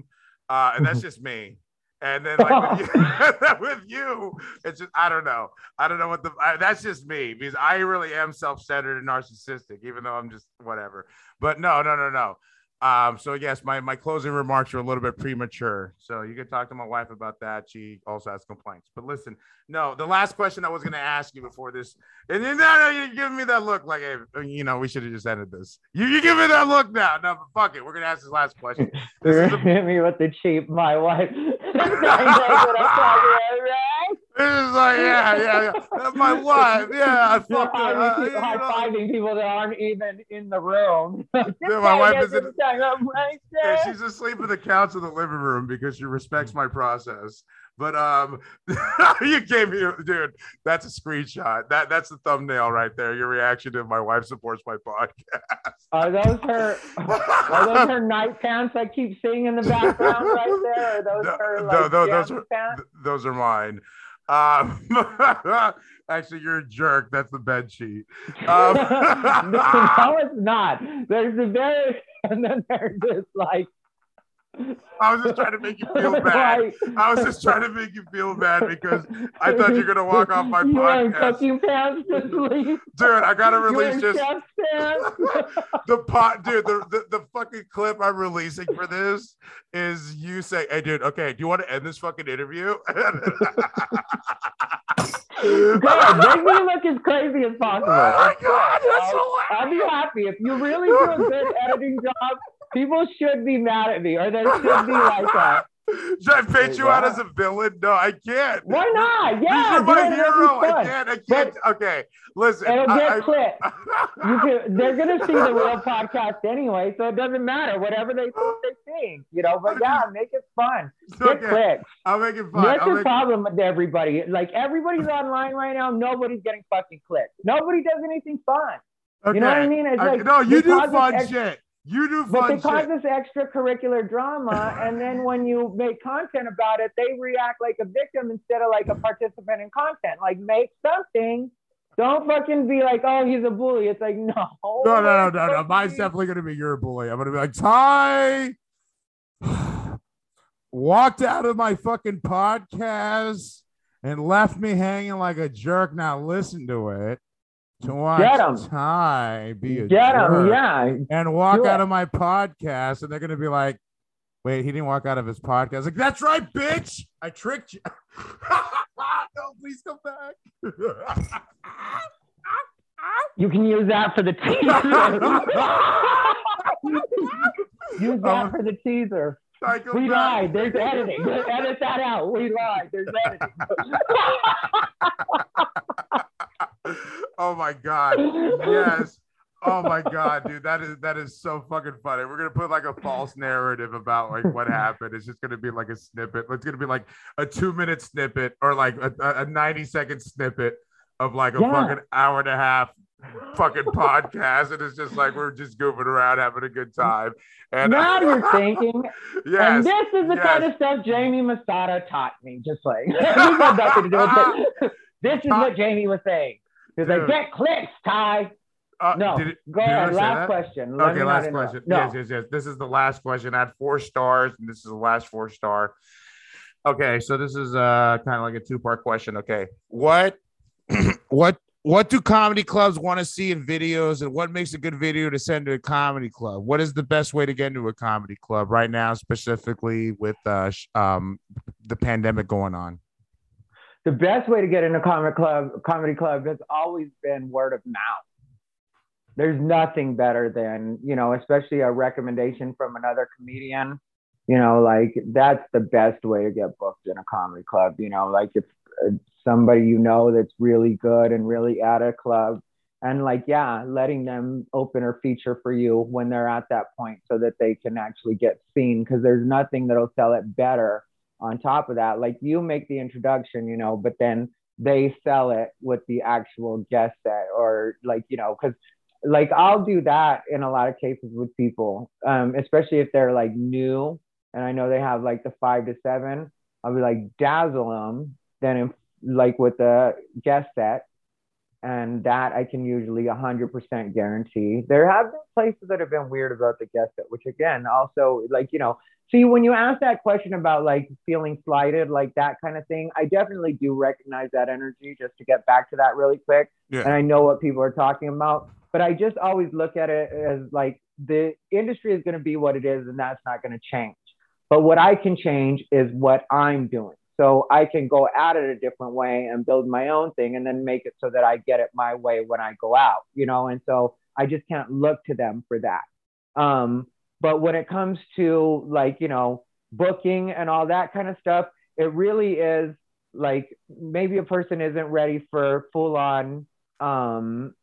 uh, and that's just me. And then like with you, with you, it's just I don't know. I don't know what the I, that's just me because I really am self-centered and narcissistic, even though I'm just whatever. But no, no, no, no. Um, so yes, my my closing remarks are a little bit premature. So you can talk to my wife about that. She also has complaints. But listen, no, the last question I was gonna ask you before this, and then no, no, you're giving me that look like, hey, you know, we should have just ended this. You you give me that look now. No, but fuck it, we're gonna ask this last question. This is the- hit me with the cheap, my wife. That's what I'm talking about, right? This is like, yeah, yeah, yeah. That's my wife. Yeah, I fucked her. Uh, you high-fiving people that aren't even in the room. Yeah, my wife is in- right Yeah, there. she's asleep in the couch in the living room because she respects my process. But um, you came here, dude. That's a screenshot. That that's the thumbnail right there. Your reaction to my wife supports my podcast. Are those her? Are those her night pants I keep seeing in the background right there? Are those No, her like no, those are- pants? Th- those are mine. Um, actually, you're a jerk. That's the bed sheet. Um, no, it's not. There's a very and then there's this like. I was just trying to make you feel bad. I was just trying to make you feel bad because I thought you were gonna walk off my you podcast. cooking pants to sleep. dude, I gotta release just the pot, dude. The, the the fucking clip I'm releasing for this is you say, "Hey, dude, okay, do you want to end this fucking interview?" Good. Make me look as crazy as possible. Oh my God, that's I'll, I'll be happy if you really do a good editing job. People should be mad at me, or there should be like a Should I paint you out as a villain? No, I can't. why not? Yeah, You're my do it, it'll be hero. I can't. I can't. okay, listen. It'll get I- clipped. You can, they're gonna see the real podcast anyway, so it doesn't matter. Whatever they think, they think. You know, but yeah, make it fun. Get okay, clicks. I'll make it fun. That's I'll the make problem with everybody. Like everybody's online right now. Nobody's getting fucking clicks. Nobody does anything fun. okay. You know what I mean? It's Okay, like no, you do fun ex- shit. You do But they cause shit. this extracurricular drama, and then when you make content about it, they react like a victim instead of like a participant in content. Like make something. Don't fucking be like, oh, he's a bully. It's like, no. No, no, no, no, no. Mine's definitely gonna be your bully. I'm gonna be like, Thai walked out of my fucking podcast and left me hanging like a jerk. Now listen to it. To watch Get 'em. Thai be a Get him, jerk yeah. and walk Do out it. of my podcast, and they're gonna be like, "Wait, he didn't walk out of his podcast." Like, that's right, bitch. I tricked you. no, please come back. You can use that for the teaser. use that Um, for the teaser. We Psychopath. lied. There's editing. Edit that out. We lied. There's editing. Oh my god. Yes. Oh my god, dude, that is that is so fucking funny. We're gonna put like a false narrative about like what happened. It's just gonna be like a snippet. It's gonna be like a two minute snippet or like a, a 90 second snippet of like a Yeah. fucking hour and a half fucking podcast. And it's just like we're just goofing around having a good time. And now you're thinking, yes. and this is the yes. kind of stuff Jamie Masada taught me. Just like this had nothing to do with it. This is what Jamie was saying. He's like, get clicks, Thai. Uh, No, did it- go did ahead. Last question. Let Okay, last question. No. Yes, yes, yes. This is the last question. I had four stars, and this is the last four star. Okay, so this is uh kind of like a two part question. Okay, what what what do comedy clubs want to see in videos, and what makes a good video to send to a comedy club? What is the best way to get into a comedy club right now, specifically with uh um the pandemic going on? The best way to get into comedy club comedy club has always been word of mouth. There's nothing better than you know especially a recommendation from another comedian. You know like that's the best way to get booked in a comedy club you know like if uh, somebody you know that's really good and really at a club. And like yeah letting them open or feature for you when they're at that point so that they can actually get seen because there's nothing that'll sell it better on top of that like you make the introduction you know but then they sell it with the actual guest set or like you know because like i'll do that in a lot of cases with people um, especially if they're like new and i know they have like the five to seven i'll be like dazzle them then if, like with the guest set and that I can usually 100% guarantee. There have been places that have been weird about the guest set, which again, also like, you know, see when you ask that question about like feeling slighted, like that kind of thing, I definitely do recognize that energy just to get back to that really quick. Yeah. And I know what people are talking about, but I just always look at it as like the industry is going to be what it is and that's not going to change. But what I can change is what I'm doing. So I can go at it a different way and build my own thing and then make it so that I get it my way when I go out, you know? And so I just can't look to them for that. Um, but when it comes to like, you know, booking and all that kind of stuff, it really is like maybe a person isn't ready for full on um,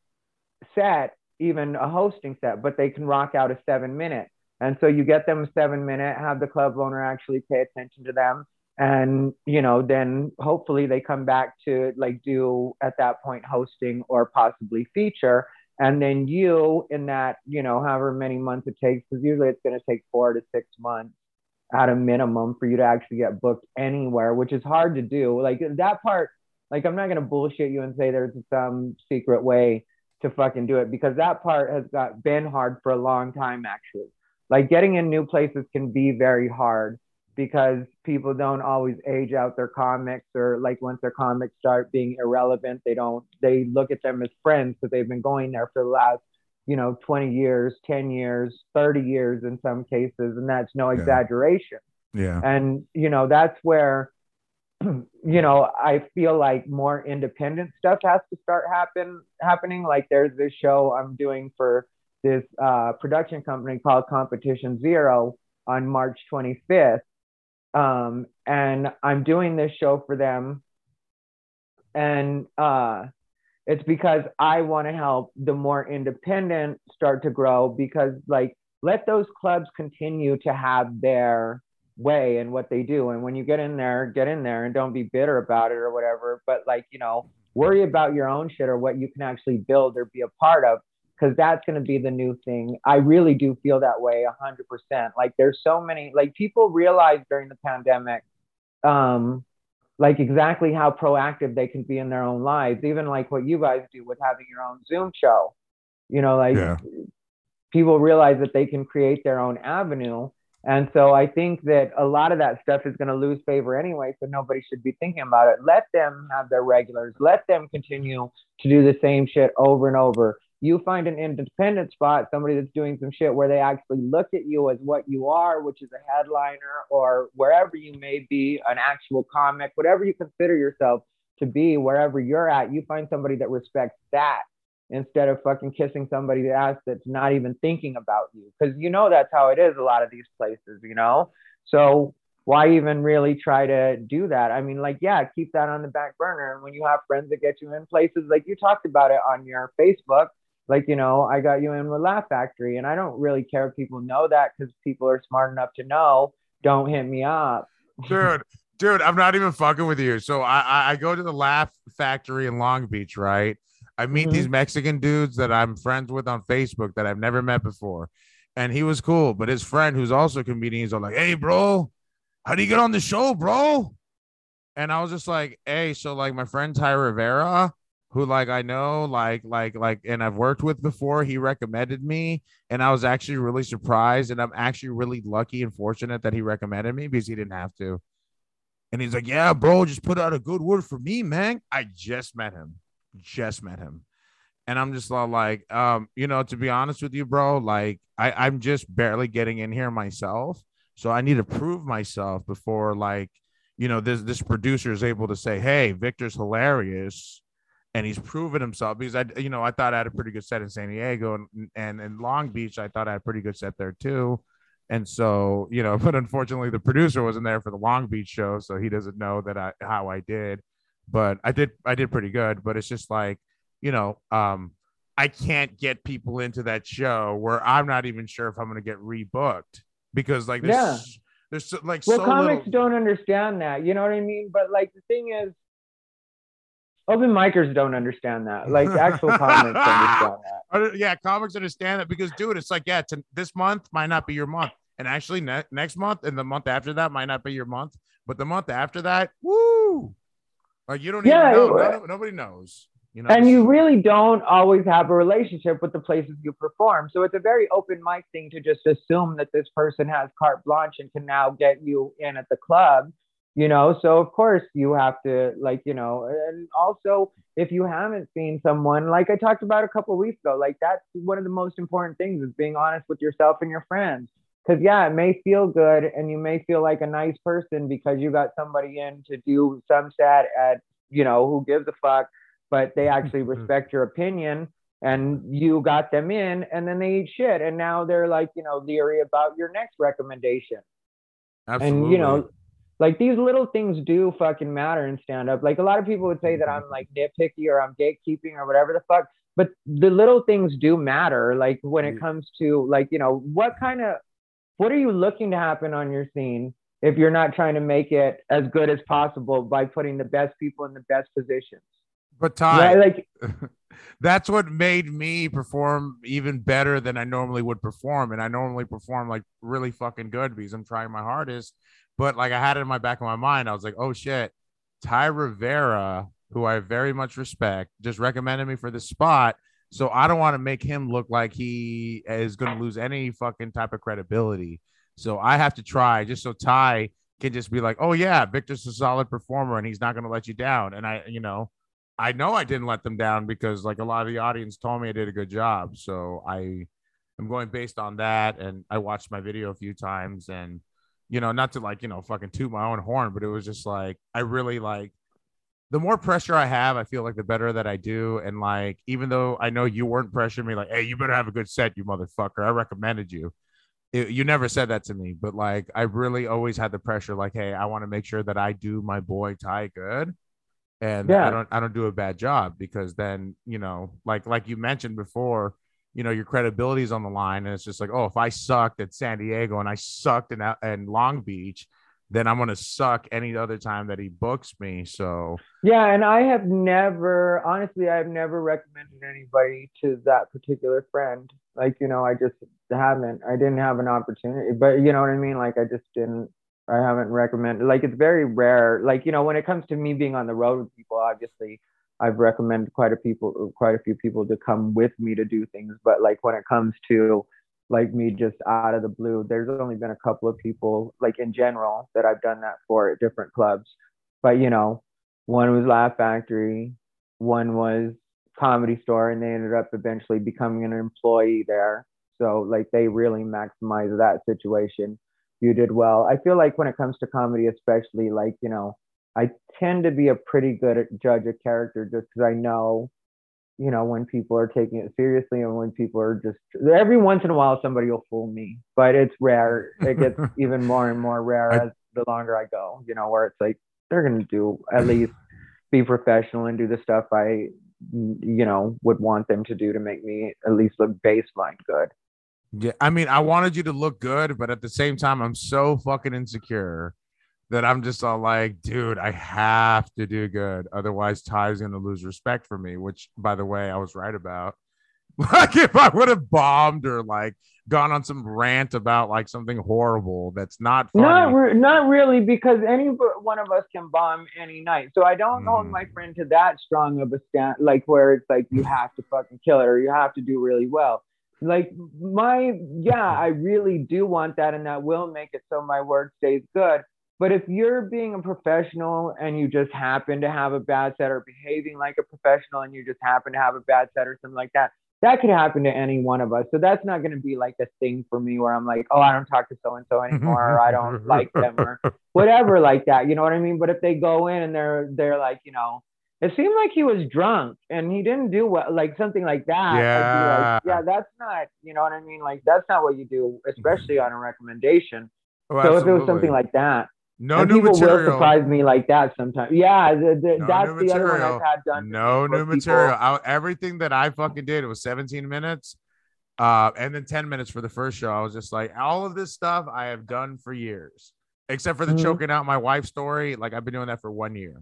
set, even a hosting set, but they can rock out a seven minute. And so you get them a seven minute, have the club owner actually pay attention to them and you know then hopefully they come back to like do at that point hosting or possibly feature and then you in that you know however many months it takes because usually it's going to take four to six months at a minimum for you to actually get booked anywhere which is hard to do. Like that part like i'm not going to bullshit you and say there's some secret way to fucking do it because that part has got been hard for a long time actually. Like getting in new places can be very hard because people don't always age out their comics or like once their comics start being irrelevant they don't they look at them as friends because they've been going there for the last you know 20 years 10 years 30 years in some cases and that's no Yeah. exaggeration Yeah. and you know that's where you know i feel like more independent stuff has to start happen happening like there's this show i'm doing for this uh, production company called competition zero on march 25th um, and i'm doing this show for them. And uh, it's because i want to help the more independent start to grow because like let those clubs continue to have their way and what they do. And when you get in there get in there and don't be bitter about it or whatever but like you know worry about your own shit or what you can actually build or be a part of because that's going to be the new thing i really do feel that way 100% like there's so many like people realized during the pandemic um like exactly how proactive they can be in their own lives even like what you guys do with having your own zoom show you know like Yeah. people realize that they can create their own avenue and so I think that a lot of that stuff is going to lose favor anyway. So nobody should be thinking about it. Let them have their regulars. Let them continue to do the same shit over and over. You find an independent spot, somebody that's doing some shit where they actually look at you as what you are, which is a headliner or wherever you may be, an actual comic, whatever you consider yourself to be, wherever you're at, you find somebody that respects that instead of fucking kissing somebody's ass that's not even thinking about you. Because you know that's how it is a lot of these places, you know? So why even really try to do that? I mean, like, yeah, keep that on the back burner. And when you have friends that get you in places, like you talked about it on your Facebook, like, you know, I got you in with Laugh Factory. And I don't really care if people know that because people are smart enough to know, don't hit me up. Dude, dude, I'm not even fucking with you. So I, I go to the Laugh Factory in Long Beach, right? I meet mm-hmm. these Mexican dudes that I'm friends with on Facebook that I've never met before. And he was cool, but his friend, who's also a comedian, he's all like, Hey, bro, how do you get on the show, bro? And I was just like, Hey, so like my friend Thai Rivera, who like I know, like, like, like, and I've worked with before, he recommended me. And I was actually really surprised. And I'm actually really lucky and fortunate that he recommended me because he didn't have to. And he's like, Yeah, bro, just put out a good word for me, man. I just met him. Just met him and I'm just like, um, you know, to be honest with you, bro, like I, I'm just barely getting in here myself. So I need to prove myself before like, you know, this this producer is able to say, Hey, Victor's hilarious. And he's proven himself because I, you know, I thought I had a pretty good set in San Diego and and in Long Beach, I thought I had a pretty good set there too. And so, you know, but unfortunately the producer wasn't there for the Long Beach show, so he doesn't know that I how I did. But I did I did pretty good. But it's just like you know, um, I can't get people into that show where I'm not even sure if I'm going to get rebooked because like there's, yeah. there's so, like well, so comics little... don't understand that. You know what I mean? But like the thing is, open micers don't understand that. Like actual comics understand that. Yeah, comics understand that because dude, it's like yeah, this month might not be your month, and actually ne- next month and the month after that might not be your month, but the month after that, woo, like you don't yeah, even know. It, nobody knows. You know, and you really don't always have a relationship with the places you perform. So it's a very open mic thing to just assume that this person has carte blanche and can now get you in at the club, you know. So of course you have to like, you know, and also if you haven't seen someone like I talked about a couple weeks ago, like that's one of the most important things is being honest with yourself and your friends. Cause yeah, it may feel good and you may feel like a nice person because you got somebody in to do some set at, you know, who gives a fuck but they actually mm-hmm. respect your opinion and you got them in and then they eat shit and now they're like you know leery about your next recommendation Absolutely. and you know like these little things do fucking matter in stand up like a lot of people would say that i'm like nitpicky or i'm gatekeeping or whatever the fuck but the little things do matter like when it mm. comes to like you know what kind of what are you looking to happen on your scene if you're not trying to make it as good as possible by putting the best people in the best positions but Thai, like that's what made me perform even better than I normally would perform. And I normally perform like really fucking good because I'm trying my hardest. But like I had it in my back of my mind, I was like, oh shit, Thai Rivera, who I very much respect, just recommended me for this spot. So I don't want to make him look like he is going to lose any fucking type of credibility. So I have to try just so Thai can just be like, oh yeah, Victor's a solid performer and he's not going to let you down. And I, you know, I know I didn't let them down because like a lot of the audience told me I did a good job. So I am going based on that. And I watched my video a few times and, you know, not to like, you know, fucking toot my own horn, but it was just like, I really like the more pressure I have, I feel like the better that I do. And like, even though I know you weren't pressuring me, like, hey, you better have a good set, you motherfucker. I recommended you. It, you never said that to me, but like, I really always had the pressure, like, hey, I want to make sure that I do my boy Thai good and yeah. I don't I don't do a bad job because then you know like like you mentioned before you know your credibility is on the line and it's just like oh if I sucked at San Diego and I sucked in uh, in Long Beach then I'm gonna suck any other time that he books me so yeah and I have never honestly I've never recommended anybody to that particular friend like you know I just haven't I didn't have an opportunity but you know what I mean like I just didn't I haven't recommended like it's very rare. Like, you know, when it comes to me being on the road with people, obviously I've recommended quite a people quite a few people to come with me to do things. But like when it comes to like me just out of the blue, there's only been a couple of people like in general that I've done that for at different clubs. But you know, one was Laugh Factory, one was Comedy Store, and they ended up eventually becoming an employee there. So like they really maximize that situation you did well. I feel like when it comes to comedy, especially, like, you know, I tend to be a pretty good judge of character just because I know you know, when people are taking it seriously and when people are just every once in a while somebody will fool me, but it's rare. It gets even more and more rare as the longer I go, you know, where it's like they're gonna do at least be professional and do the stuff I you know would want them to do to make me at least look baseline good. Yeah, I mean, I wanted you to look good, but at the same time, I'm so fucking insecure that I'm just all like, dude, I have to do good. Otherwise, Thai's gonna lose respect for me, which by the way, I was right about. Like if I would have bombed or like gone on some rant about like something horrible that's not funny. Not re- not really, because any one of us can bomb any night. So I don't hold my Mm. friend to that strong of a stand, like where it's like you have to fucking kill it or you have to do really well. Like my yeah, I really do want that, and that will make it so my work stays good. But if you're being a professional and you just happen to have a bad set or behaving like a professional and you just happen to have a bad set or something like that, that could happen to any one of us. So that's not going to be like a thing for me where I'm like, oh, I don't talk to so and so anymore, or I don't like them, or whatever like that. You know what I mean? But if they go in and they're they're like, you know, it seemed like he was drunk and he didn't do well, like something like that. Yeah. like, yeah, that's not, you know what I mean? Like that's not what you do, mm-hmm. especially on a recommendation. Oh, so if it was something like that, no and new people will material, surprise me like that sometimes. Yeah, the, the, No that's the other one. I've had done. no new people- material. I, everything that I fucking did, it was 17 minutes, uh, and then 10 minutes for the first show. I was just like, all of this stuff I have done for years, except for the Mhm. choking out my wife story. Like I've been doing that for one year.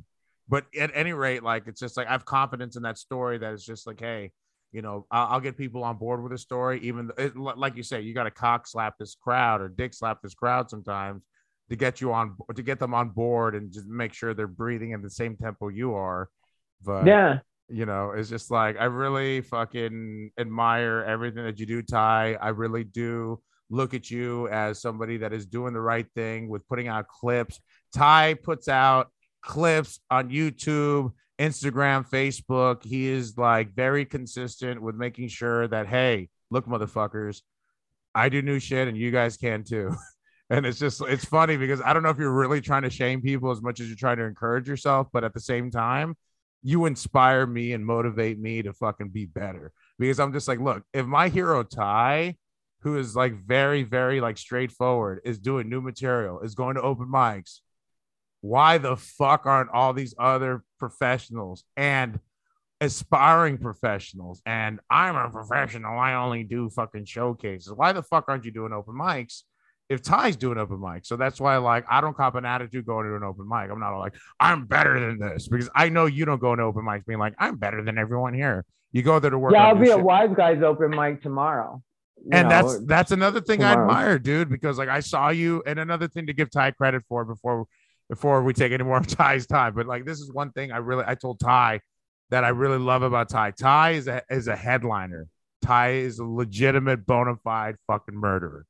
But at any rate, like it's just like I have confidence in that story that it's just like, hey, you know, I'll, I'll get people on board with a story. Even it, like you say, you got to cock slap this crowd or dick slap this crowd sometimes to get you on to get them on board and just make sure they're breathing in the same tempo you are. But Yeah. you know, it's just like I really fucking admire everything that you do, Thai. I really do look at you as somebody that is doing the right thing with putting out clips. Thai puts out clips on YouTube, Instagram, Facebook. He is like very consistent with making sure that, hey, look, motherfuckers, I do new shit and you guys can too. And it's just, it's funny because I don't know if you're really trying to shame people as much as you're trying to encourage yourself, but at the same time, you inspire me and motivate me to fucking be better because I'm just like, look, if my hero Thai, who is like very, very like straightforward, is doing new material, is going to open mics, why the fuck aren't all these other professionals and aspiring professionals and I'm a professional, I only do fucking showcases. Why the fuck aren't you doing open mics? If Thai's doing open mic, so that's why like I don't cop an attitude going to an open mic. I'm not like I'm better than this because I know you don't go into open mics being like I'm better than everyone here. You go there to work. Yeah, I'll be shit. Wise Guys open mic tomorrow. And know, that's that's another thing I admire, dude, because like I saw you, and another thing to give Thai credit for before before we take any more of Thai's time. But like this is one thing I really I told Thai that I really love about Thai. Thai is a is a headliner. Thai is a legitimate bona fide fucking murderer.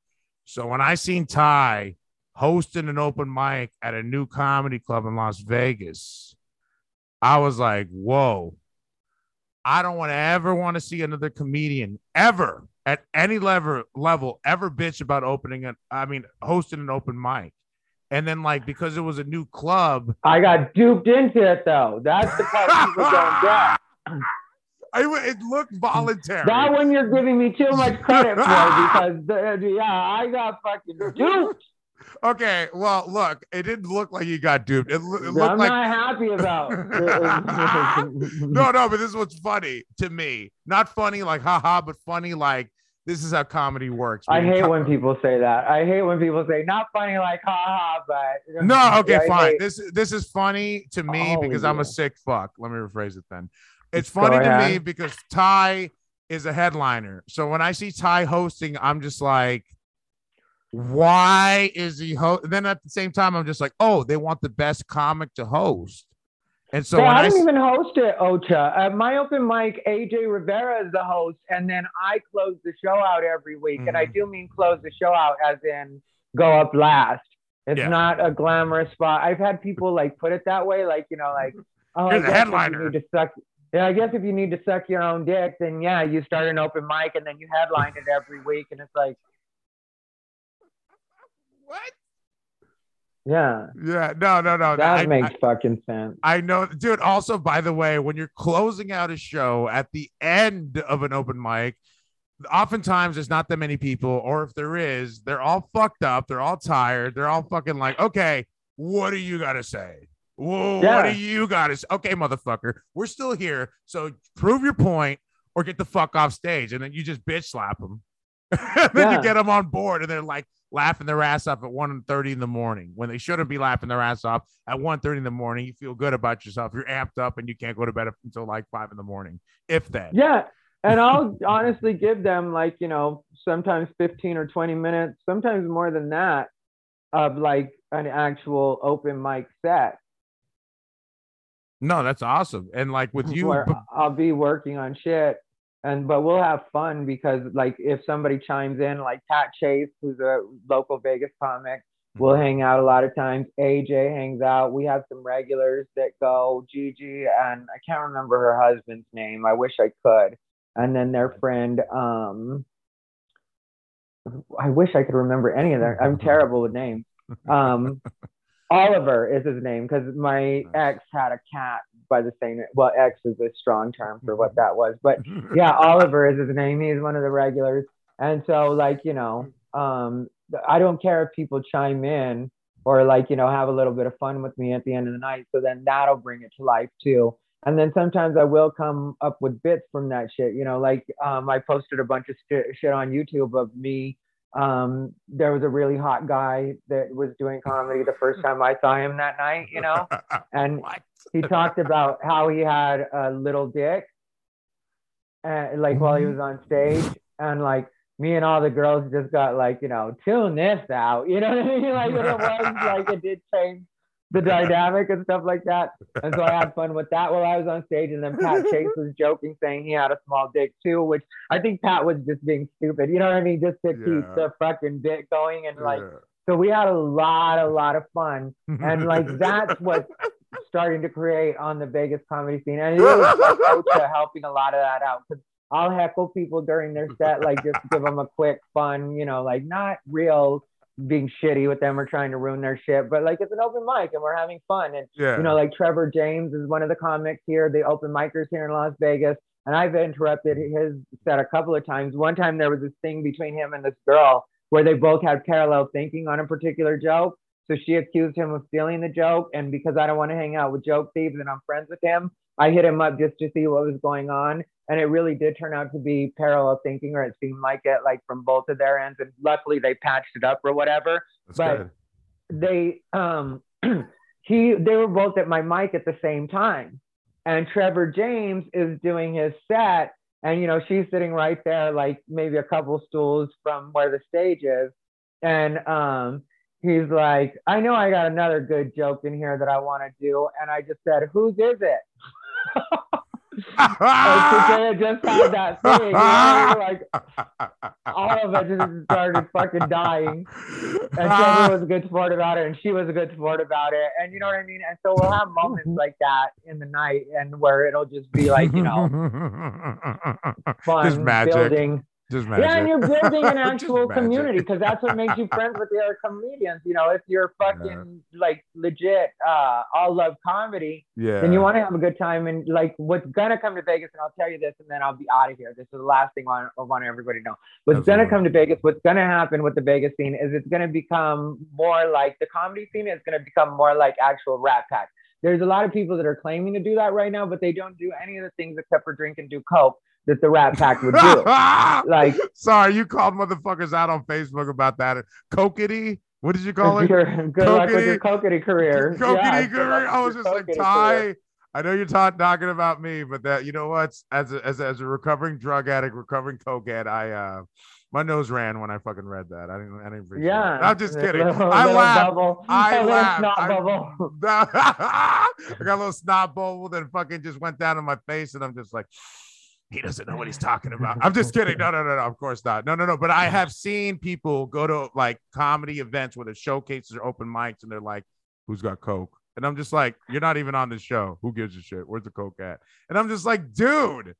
So when I seen Thai hosting an open mic at a new comedy club in Las Vegas, I was like, whoa. I don't want to ever want to see another comedian ever at any level level ever bitch about opening an I mean hosting an open mic. And then like because it was a new club, I got duped into it though. That's the part people don't get. I, it looked voluntary. That one you're giving me too much credit for because yeah, I got fucking duped. okay, well, look, it didn't look like you got duped. It, it I'm looked like not happy about. no, no, but this is what's funny to me. Not funny like haha, but funny like this is how comedy works. I hate when people say that. I hate when people say not funny like haha, but No, okay, I fine. hate- This this is funny to me Oh, because I'm a sick fuck. Let me rephrase it then. It's Go funny to me because Thai is a headliner. So when I see Thai hosting, I'm just like, why is he host? Then at the same time, I'm just like, oh, they want the best comic to host. And so So when I I, don't s- even host it, Ocha. At my open mic, AJ Rivera is the host, and then I close the show out every week. And I Mhm. do mean close the show out as in go up last. It's Yeah. not a glamorous spot. I've had people like put it that way, like you know, like oh, You're the guess if headliner. You need to suck. Yeah, I guess if you need to suck your own dick, then yeah, you start an open mic and then you headline it every week, and it's like what? Yeah, Yeah, no, no, no. that I, makes I, fucking sense. I know, dude. Also, by the way, when you're closing out a show at the end of an open mic, oftentimes there's not that many people, or if there is, they're all fucked up. They're all tired. They're all fucking like, okay, what do you got to say? Whoa, Yeah. what do you got say? Okay, motherfucker, we're still here. So prove your point or get the fuck off stage. And then you just bitch slap them. then you get them on board and they're like laughing their ass off at 1 30 in the morning when they shouldn't be laughing their ass off at 1 30 in the morning. You feel good about yourself. You're amped up and you can't go to bed until like 5 in the morning, if that. Yeah. And I'll honestly give them like, you know, sometimes 15 or 20 minutes, sometimes more than that, of like an actual open mic set No, that's awesome. And like with you, where I'll be working on shit. And but we'll have fun because like if somebody chimes in, like Pat Chase, who's a local Vegas comic, we'll Mm-hmm. hang out a lot of times. AJ hangs out. We have some regulars that go. Gigi and I can't remember her husband's name. I wish I could. And then their friend, um, I wish I could remember any of their. I'm terrible with names. Um, Oliver is his name because my ex had a cat by the same. Well, ex is a strong term for what that was, but yeah, Oliver is his name. He's one of the regulars. And so, like, you know, um, I don't care if people chime in or like, you know, have a little bit of fun with me at the end of the night. So then that'll bring it to life too. And then sometimes I will come up with bits from that shit. You know, like um, I posted a bunch of st- shit on YouTube of me. Um, there was a really hot guy that was doing comedy the first time I saw him that night, you know, and he talked about how he had a little dick uh, like while he was on stage and like me and all the girls just got like you know tune this out you know what i mean? Like it was like it did change the dynamic and stuff like that. And so i had fun with that while i was on stage. And then pat chase was joking saying he had a small dick too which i think pat was just being stupid. You know what i mean? Just to keep the fucking dick going and like Yeah. so we had a lot a lot of fun. And like that's what's starting to create on the Vegas comedy scene. And it was like helping a lot of that out. Because I'll heckle people during their set, like just give them a quick fun, you know, like not real being shitty with them or trying to ruin their shit, but like it's an open mic and we're having fun. And yeah. you know, like Trevor James is one of the comics here, the open micers here in Las Vegas. And I've interrupted his set a couple of times. One time there was this thing between him and this girl where they both had parallel thinking on a particular joke. So she accused him of stealing the joke. And because I don't want to hang out with joke thieves and I'm friends with him, I hit him up just to see what was going on. And it really did turn out to be parallel thinking, or it seemed like it, like from both of their ends. And luckily they patched it up or whatever That's but- good. they um he they were both at my mic at the same time and trevor james is doing his set and you know she's sitting right there like maybe a couple stools from where the stage is and um he's like i know i got another good joke in here that i want to do and i just said whose is it like they had just had that thing you know? like all of it just started fucking dying and Trevor was a good sport about it, and she was a good sport about it, and you know what I mean. And so we'll have moments like that in the night, and where it'll just be like you know fun Just magic. building. Just magic. Yeah, and you're building an actual community because that's what makes you friends with the other comedians. You know, if you're fucking like legit, uh, all love comedy, Yeah. then you want to have a good time. And like, what's gonna come to Vegas, and I'll tell you this, and then I'll be out of here. This is the last thing I, want everybody to know. What's gonna come to Vegas, what's gonna happen with the Vegas scene is it's gonna become more like the comedy scene is gonna become more like actual Rat Pack. There's a lot of people that are claiming to do that right now, but they don't do any of the things except for drink and do coke that the Rat Pack would do. like, Sorry, you called motherfuckers out on Facebook about that. Kokity? What did you call it? you're, good luck with your kokety career. Kokity Yeah, career. I was just like, kokety career. Thai. I know you're ta- talking about me, but that you know what? As a, as a, as a recovering drug addict, recovering coke addict, I uh, my nose ran when I fucking read that. I didn't. I didn't Yeah, it. I'm just kidding. little- I laughed. Bubble, I laughed. I- bubble. I got a little snot bubble that fucking just went down in my face, and I'm just like, he doesn't know what he's talking about. I'm just kidding. No, no, no, no. Of course not. No, no, no. But I have seen people go to like comedy events where the showcases are open mics, and they're like, "Who's got coke?" And I'm just like, "You're not even on the show. Who gives a shit? Where's the coke at?" And I'm just like, "Dude."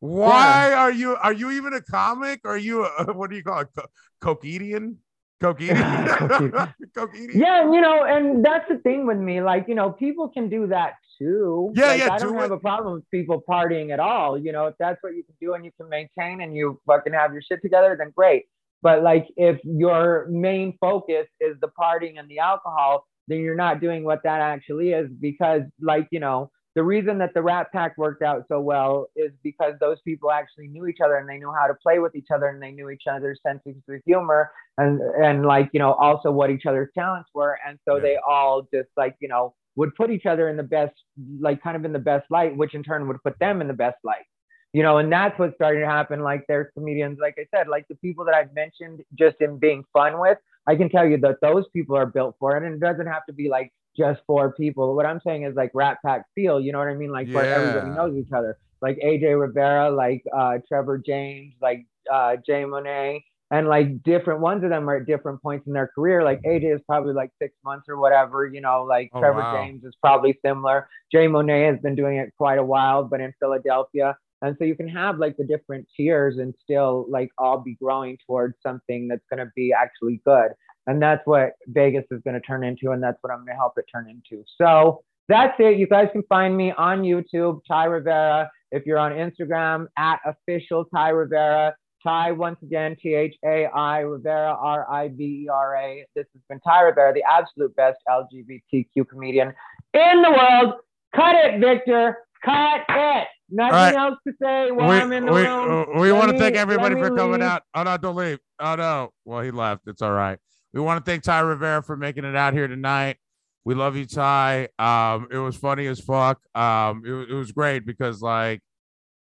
Why are you are you even a comic? Are you a, what do you call it? Co- Cokeedian? Coke eating. Coke Coke eating. Yeah, and, you know, and that's the thing with me. Like, you know, people can do that too. Yeah, Like, yeah, I don't do have it. a problem with people partying at all. You know, if that's what you can do and you can maintain and you fucking have your shit together, then great. But like, if your main focus is the partying and the alcohol, then you're not doing what that actually is. Because, like, you know, the reason that the Rat Pack worked out so well is because those people actually knew each other and they knew how to play with each other and they knew each other's senses of humor and and like you know also what each other's talents were. And so Yeah. they all just like you know would put each other in the best like kind of in the best light which in turn would put them in the best light. You know and that's what started to happen. Like there's comedians like i said like the people that i've mentioned just in being fun with i can tell you that those people are built for it and it doesn't have to be like just four people what i'm saying is like rat pack feel you know what i mean like where everybody knows each other like aj rivera like uh trevor james like uh jay monet and like different ones of them are at different points in their career. Like AJ is probably like six months or whatever, you know, like Oh, Trevor wow. James is probably similar. Jay Monet has been doing it quite a while, but in Philadelphia. And so you can have like the different tiers and still like all be growing towards something that's going to be actually good. And that's what Vegas is going to turn into. And that's what I'm going to help it turn into. So that's it. You guys can find me on YouTube, Thai Rivera. If you're on Instagram, at official Thai Rivera. Thai, once again, T H A I Rivera, R I V E R A. This has been Thai Rivera, the absolute best LGBTQ comedian in the world. Cut it, Victor. Cut it. Nothing right. else to say while we I'm in the we, room. we Let want to thank everybody for coming leave. out. Oh no, don't leave. Oh no. Well, he left. It's all right. We want to thank Thai Rivera for making it out here tonight. We love you, Thai. Um, it was funny as fuck. Um, it, it was great because like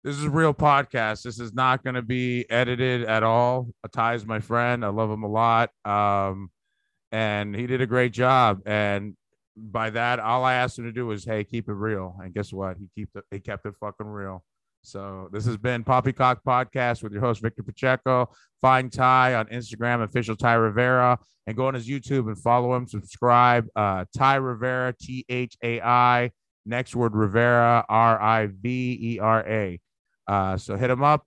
this is a real podcast. This is not going to be edited at all. Thai's my friend. I love him a lot. Um, and he did a great job. And by that, all I asked him to do was, "Hey, keep it real." And guess what? He kept it. He kept it fucking real. So this has been Poppycock Podcast with your host Victor Pacheco. Find Thai on Instagram, official Thai Rivera, and go on his YouTube and follow him. Subscribe. Uh, Thai Rivera, T H A I. Next word Rivera, R I V E R A. Uh, so hit him up,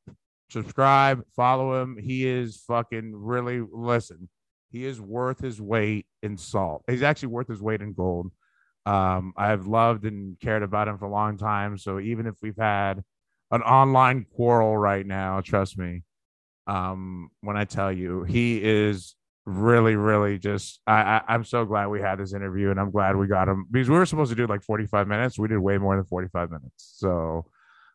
subscribe, follow him. He is fucking really listen. He is worth his weight in salt. He's actually worth his weight in gold. Um, I've loved and cared about him for a long time. So even if we've had an online quarrel right now, trust me, um, when I tell you he is really, really just I, I I'm so glad we had this interview and I'm glad we got him because we were supposed to do like 45 minutes. We did way more than 45 minutes. So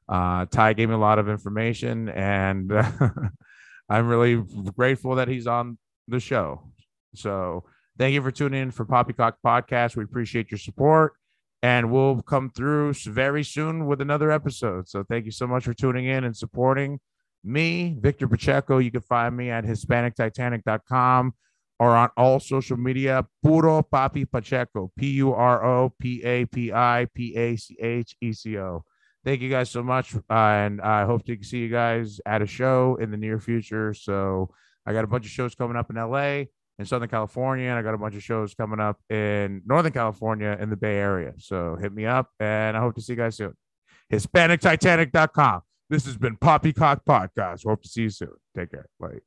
uh Thai gave me a lot of information and I'm really grateful that he's on the show. So thank you for tuning in for Poppycock Podcast. We appreciate your support and we'll come through very soon with another episode. So thank you so much for tuning in and supporting me, Victor Pacheco. You can find me at HispanicTitanic.com or on all social media, Puro Papi Pacheco, P U R O P A P I P A C H E C O. Thank you guys so much. Uh, and I hope to see you guys at a show in the near future. So I got a bunch of shows coming up in LA in Southern California, and I got a bunch of shows coming up in Northern California in the Bay Area. So hit me up, and I hope to see you guys soon. HispanicTitanic.com. This has been Poppycock Podcast. Hope to see you soon. Take care. Bye.